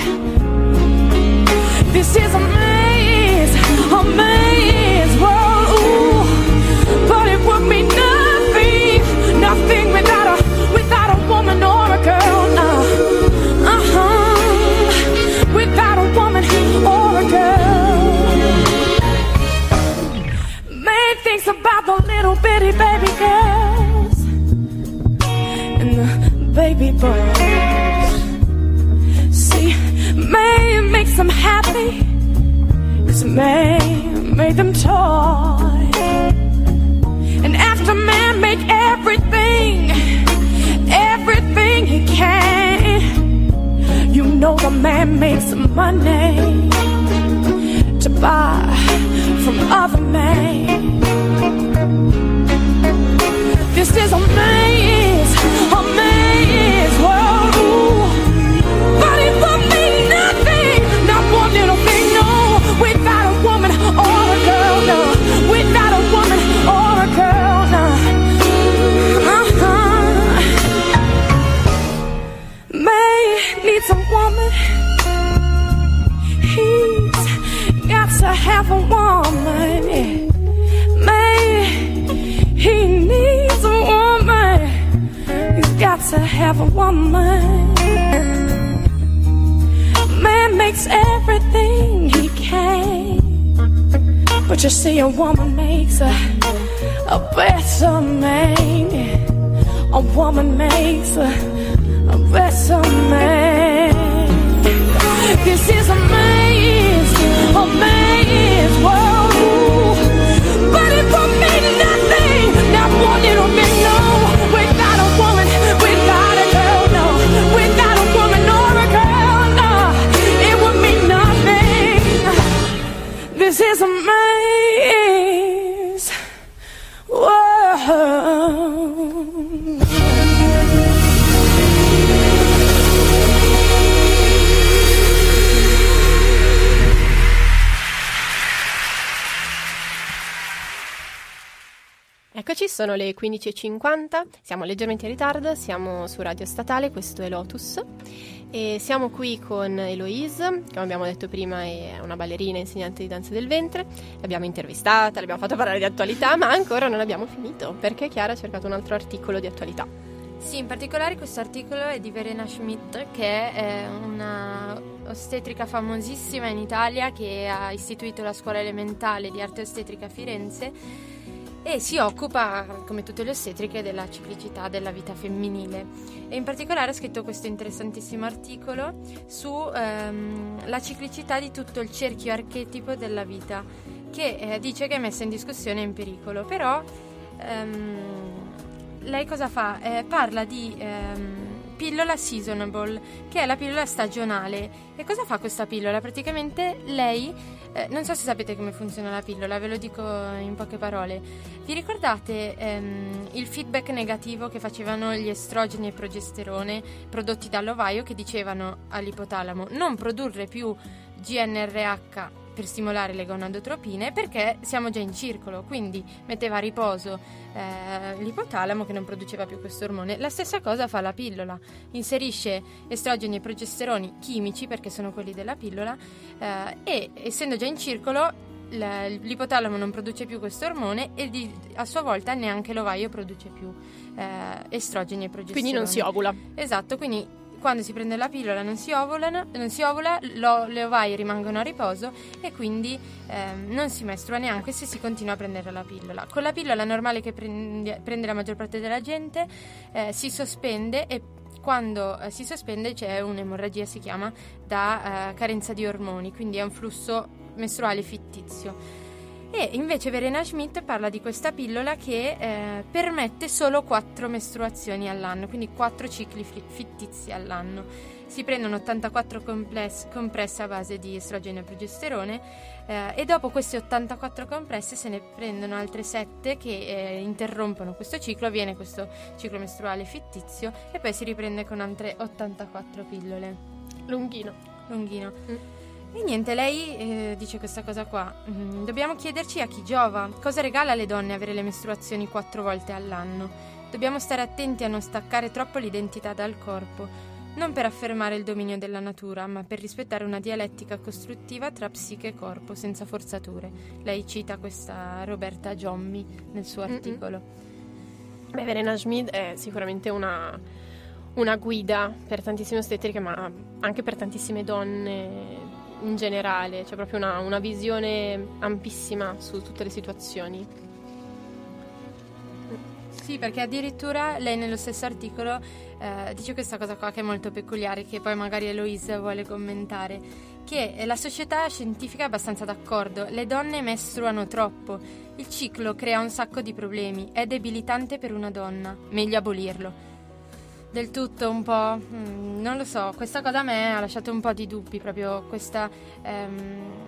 This is a maze, a maze world, ooh, it would be nothing, nothing without a without a woman or a girl. No. Uh-huh. Without a woman or a girl. Man thinks about the little bitty baby girls and the baby boys. See, man makes them happy. Cause man made them toy. A man make everything, everything he can. You know the man makes money to buy from other men. This is a man's, a man's world. Ooh. of a woman. man. he needs a woman. He's got to have a woman. Man makes everything he can. But you see, a woman makes a, a better man. A woman makes a, a better man. This is amazing. This is a. Eccoci, sono le 15.50, siamo leggermente in ritardo, siamo su Radio Statale, questo è Lotus e siamo qui con Eloise, che come abbiamo detto prima è una ballerina insegnante di danza del ventre, l'abbiamo intervistata, l'abbiamo fatta parlare di attualità, ma ancora non abbiamo finito perché Chiara ha cercato un altro articolo di attualità. Sì, in particolare questo articolo è di Verena Schmidt, che è una ostetrica famosissima in Italia che ha istituito la scuola elementare di arte ostetrica a Firenze e si occupa, come tutte le ostetriche, della ciclicità della vita femminile. E in particolare ha scritto questo interessantissimo articolo sulla ciclicità di tutto il cerchio archetipo della vita, che eh, dice che è messa in discussione e in pericolo. Però ehm, lei cosa fa? Eh, parla di ehm, pillola seasonable, che è la pillola stagionale. E cosa fa questa pillola? Praticamente lei, eh, non so se sapete come funziona la pillola, ve lo dico in poche parole. Vi ricordate ehm, il feedback negativo che facevano gli estrogeni e progesterone prodotti dall'ovaio che dicevano all'ipotalamo non produrre più GNRH per stimolare le gonadotropine perché siamo già in circolo, quindi metteva a riposo eh, l'ipotalamo che non produceva più questo ormone. La stessa cosa fa la pillola, inserisce estrogeni e progesteroni chimici perché sono quelli della pillola eh, e essendo già in circolo l'ipotalamo non produce più questo ormone e di- a sua volta neanche l'ovaio produce più eh, estrogeni e progesteroni. Quindi non si ovula. Esatto, quindi quando si prende la pillola non si, ovolano, non si ovola, lo- le ovaie rimangono a riposo e quindi ehm, non si mestrua neanche se si continua a prendere la pillola. Con la pillola normale che prende, prende la maggior parte della gente eh, si sospende e quando eh, si sospende c'è un'emorragia, si chiama, da eh, carenza di ormoni, quindi è un flusso mestruale fittizio. E invece Verena Schmidt parla di questa pillola che eh, permette solo 4 mestruazioni all'anno, quindi 4 cicli fi- fittizi all'anno. Si prendono 84 comples- compresse a base di estrogeno e progesterone eh, e dopo queste 84 compresse se ne prendono altre 7 che eh, interrompono questo ciclo, avviene questo ciclo mestruale fittizio e poi si riprende con altre 84 pillole. Lunghino. Lunghino. E niente, lei eh, dice questa cosa qua. Mm, dobbiamo chiederci a chi giova. Cosa regala alle donne avere le mestruazioni quattro volte all'anno? Dobbiamo stare attenti a non staccare troppo l'identità dal corpo. Non per affermare il dominio della natura, ma per rispettare una dialettica costruttiva tra psiche e corpo, senza forzature. Lei cita questa Roberta Giommi nel suo articolo. Beh, Verena Schmid è sicuramente una, una guida per tantissime ostetriche, ma anche per tantissime donne in generale. C'è proprio una, una visione ampissima su tutte le situazioni. Sì, perché addirittura lei nello stesso articolo eh, dice questa cosa qua che è molto peculiare, che poi magari Eloise vuole commentare, che la società scientifica è abbastanza d'accordo, le donne mestruano troppo, il ciclo crea un sacco di problemi, è debilitante per una donna, meglio abolirlo. Del tutto un po', mm, non lo so, questa cosa a me ha lasciato un po' di dubbi, proprio questa... ehm,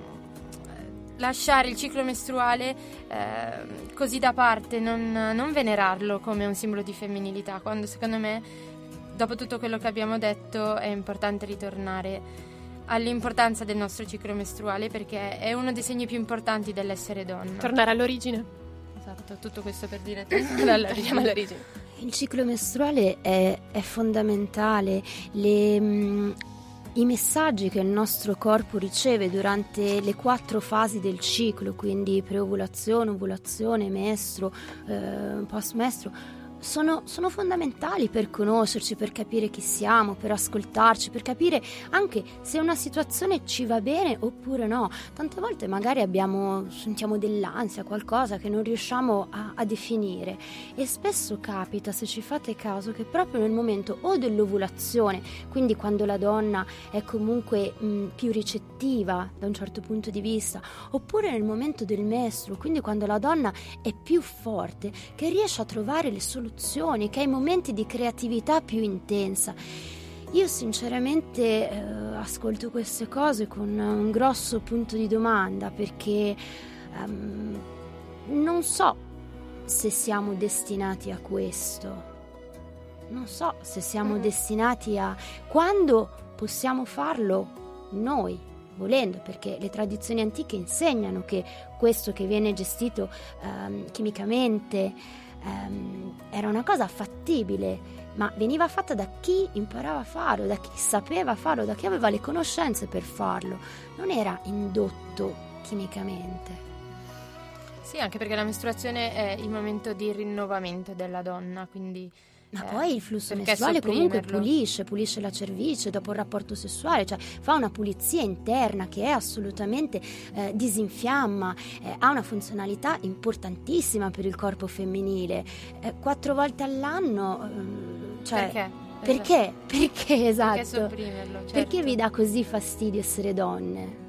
lasciare il ciclo mestruale eh, così da parte, non, non venerarlo come un simbolo di femminilità, quando secondo me, dopo tutto quello che abbiamo detto, è importante ritornare all'importanza del nostro ciclo mestruale perché è uno dei segni più importanti dell'essere donna. Tornare all'origine. Esatto, tutto questo per dire Torniamo all'origine. Il ciclo mestruale è, è fondamentale, Le, mm, i messaggi che il nostro corpo riceve durante le quattro fasi del ciclo, quindi preovulazione, ovulazione, mestro, eh, postmestro, sono, sono fondamentali per conoscerci, per capire chi siamo, per ascoltarci, per capire anche se una situazione ci va bene oppure no. Tante volte magari abbiamo, sentiamo dell'ansia, qualcosa che non riusciamo a, a definire e spesso capita, se ci fate caso, che proprio nel momento o dell'ovulazione, quindi quando la donna è comunque mh, più ricettiva da un certo punto di vista, oppure nel momento del mestruo, quindi quando la donna è più forte, che riesce a trovare le soluzioni, che ha i momenti di creatività più intensa. Io sinceramente eh, ascolto queste cose con un grosso punto di domanda perché ehm, non so se siamo destinati a questo. Non so se siamo destinati a quando possiamo farlo noi, volendo, perché le tradizioni antiche insegnano che questo che viene gestito ehm, chimicamente ehm, era una cosa fattibile, ma veniva fatta da chi imparava a farlo, da chi sapeva farlo, da chi aveva le conoscenze per farlo, non era indotto chimicamente. Sì, anche perché la mestruazione è il momento di rinnovamento della donna, quindi... Ma eh, poi il flusso mestruale comunque pulisce, pulisce la cervice dopo il rapporto sessuale, cioè fa una pulizia interna che è assolutamente eh, disinfiamma, eh, ha una funzionalità importantissima per il corpo femminile. Eh, quattro volte all'anno, ehm, cioè, Perché? Perché? Perché esatto? Perché sopprimerlo? Certo. Perché vi dà così fastidio essere donne?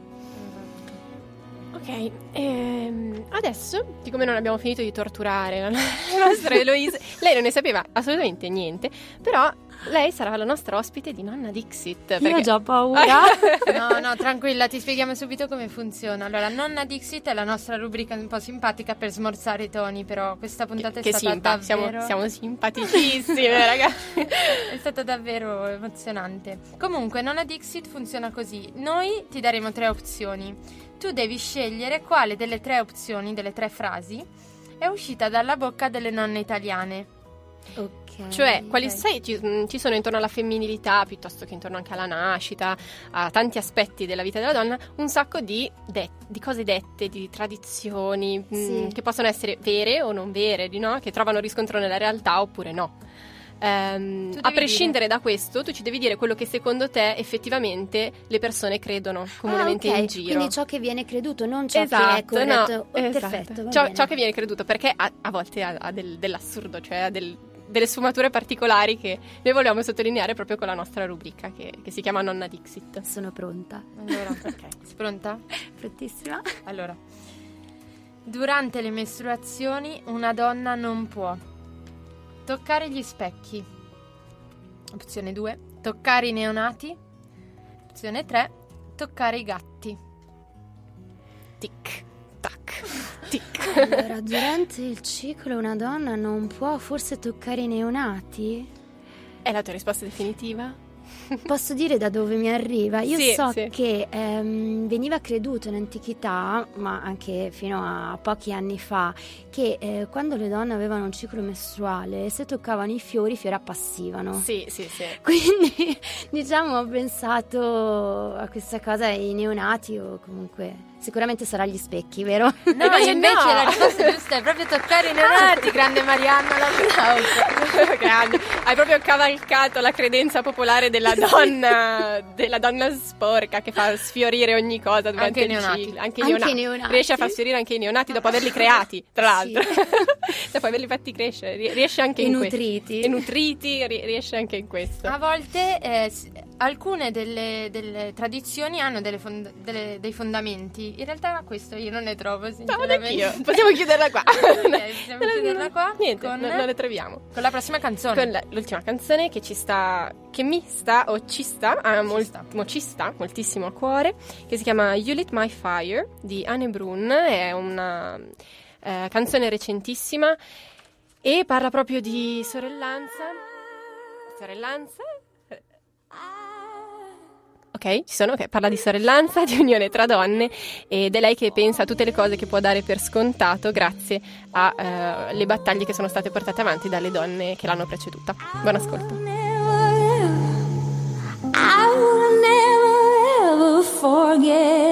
Ok, ehm, adesso, siccome non abbiamo finito di torturare la, la nostra Eloise, lei non ne sapeva assolutamente niente, però lei sarà la nostra ospite di Nonna Dixit. Io ho già paura. No, no, tranquilla, ti spieghiamo subito come funziona. Allora, Nonna Dixit è la nostra rubrica un po' simpatica per smorzare i toni, però questa puntata è che stata simpa, davvero... siamo, siamo simpaticissime, ragazzi. È stata davvero emozionante. Comunque, Nonna Dixit funziona così. Noi ti daremo tre opzioni. Tu devi scegliere quale delle tre opzioni, delle tre frasi, è uscita dalla bocca delle nonne italiane. ok. Cioè, quali ok. sai, ci, mh, ci sono intorno alla femminilità, piuttosto che intorno anche alla nascita, a tanti aspetti della vita della donna, un sacco di, de- di cose dette, di tradizioni, mh, Sì. che possono essere vere o non vere, di no? che trovano riscontro nella realtà oppure no. Ehm, a prescindere da questo, tu ci devi dire quello che secondo te effettivamente le persone credono comunemente Ah, ok, in giro. Quindi ciò che viene creduto, non ciò Esatto, che è corretto. no, Oh, esatto. Perfetto, ciò, ciò che viene creduto, perché a, a volte ha, ha del- dell'assurdo, cioè ha del- delle sfumature particolari che noi vogliamo sottolineare proprio con la nostra rubrica che, che si chiama Nonna Dixit. Sono pronta. Allora, sei pronta? Prontissima? Allora, durante le mestruazioni una donna non può toccare gli specchi. Opzione 2, toccare i neonati. Opzione 3, toccare i gatti. Tic, tac, tic. Allora, durante il ciclo una donna non può forse toccare i neonati? È la tua risposta definitiva? Posso dire da dove mi arriva? Io Sì, so sì. che ehm, veniva creduto in antichità, ma anche fino a pochi anni fa, che eh, quando le donne avevano un ciclo mestruale, se toccavano i fiori, i fiori appassivano. Sì, sì, sì. Quindi, diciamo, ho pensato a questa cosa ai neonati o comunque sicuramente sarà gli specchi, vero? No, Invece invece no. la risposta giusta è proprio toccare i neonati. Grande Marianna, l'applauso. Grande. Hai proprio cavalcato la credenza popolare della donna, della donna sporca che fa sfiorire ogni cosa durante Anche i il neonati. ciclo. Anche, i Anche neonati. i neonati. Riesce a far sfiorire anche i neonati dopo averli creati, tra Sì. l'altro. dopo averli fatti crescere. Rie- Riesce anche E in nutriti. questo. E nutriti, ri- riesce anche in questo. A volte eh, alcune delle, delle tradizioni hanno delle fond- delle- dei fondamenti. In realtà questo io non ne trovo, No, sinceramente. neanch'io. Possiamo chiuderla qua. Ok, possiamo chiuderla qua Niente, con- non, non le troviamo. Con la prossima canzone. Con la- l'ultima canzone che ci sta, che mi sta o ci sta, ah, mol- sta. mo ci sta moltissimo a cuore, che si chiama You Lit My Fire di Anne Brun, è una eh, canzone recentissima e parla proprio di sorellanza. Sorellanza? Ok, ci sono, ok, parla di sorellanza, di unione tra donne ed è lei che pensa a tutte le cose che può dare per scontato grazie alle battaglie che sono state portate avanti dalle donne che l'hanno preceduta. Buon ascolto. I will never ever forget.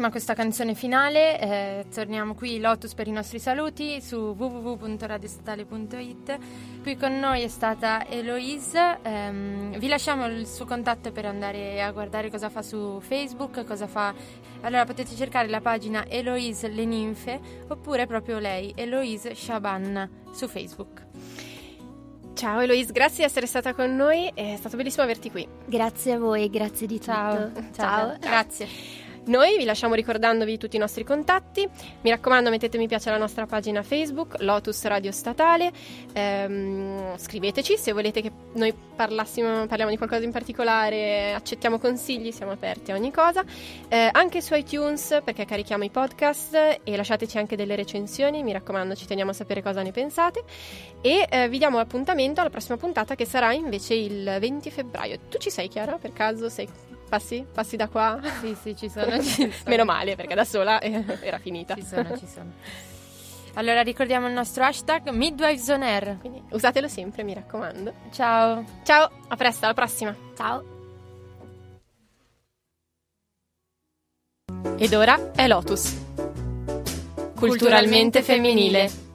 bellissima questa canzone finale, eh, torniamo qui Lotus per i nostri saluti su www.radiostatale.it. Qui con noi è stata Eloise, ehm, vi lasciamo il suo contatto per andare a guardare cosa fa su Facebook, cosa fa... Allora potete cercare la pagina Eloise Le Ninfe oppure proprio lei, Eloise Shaban, su Facebook. Ciao Eloise, grazie di essere stata con noi, è stato bellissimo averti qui. Grazie a voi, grazie di ciao. tutto. Ciao, ciao. ciao. grazie. Noi vi lasciamo ricordandovi tutti i nostri contatti. Mi raccomando, mettete mi piace alla nostra pagina Facebook, Lotus Radio Statale. Ehm, scriveteci se volete che noi parliamo di qualcosa in particolare, accettiamo consigli, siamo aperti a ogni cosa. Eh, anche su iTunes perché carichiamo i podcast e lasciateci anche delle recensioni. Mi raccomando, ci teniamo a sapere cosa ne pensate. E eh, vi diamo appuntamento alla prossima puntata che sarà invece il 20 febbraio. Tu ci sei, Chiara? Per caso sei Passi? Passi da qua? Sì, sì, ci sono. Ci sono. Meno male, perché da sola eh, era finita. Ci sono, ci sono. Allora ricordiamo il nostro hashtag Midwives on Air. Quindi usatelo sempre, mi raccomando. Ciao. Ciao, a presto, alla prossima. Ciao. Ed ora è Lotus. Culturalmente femminile.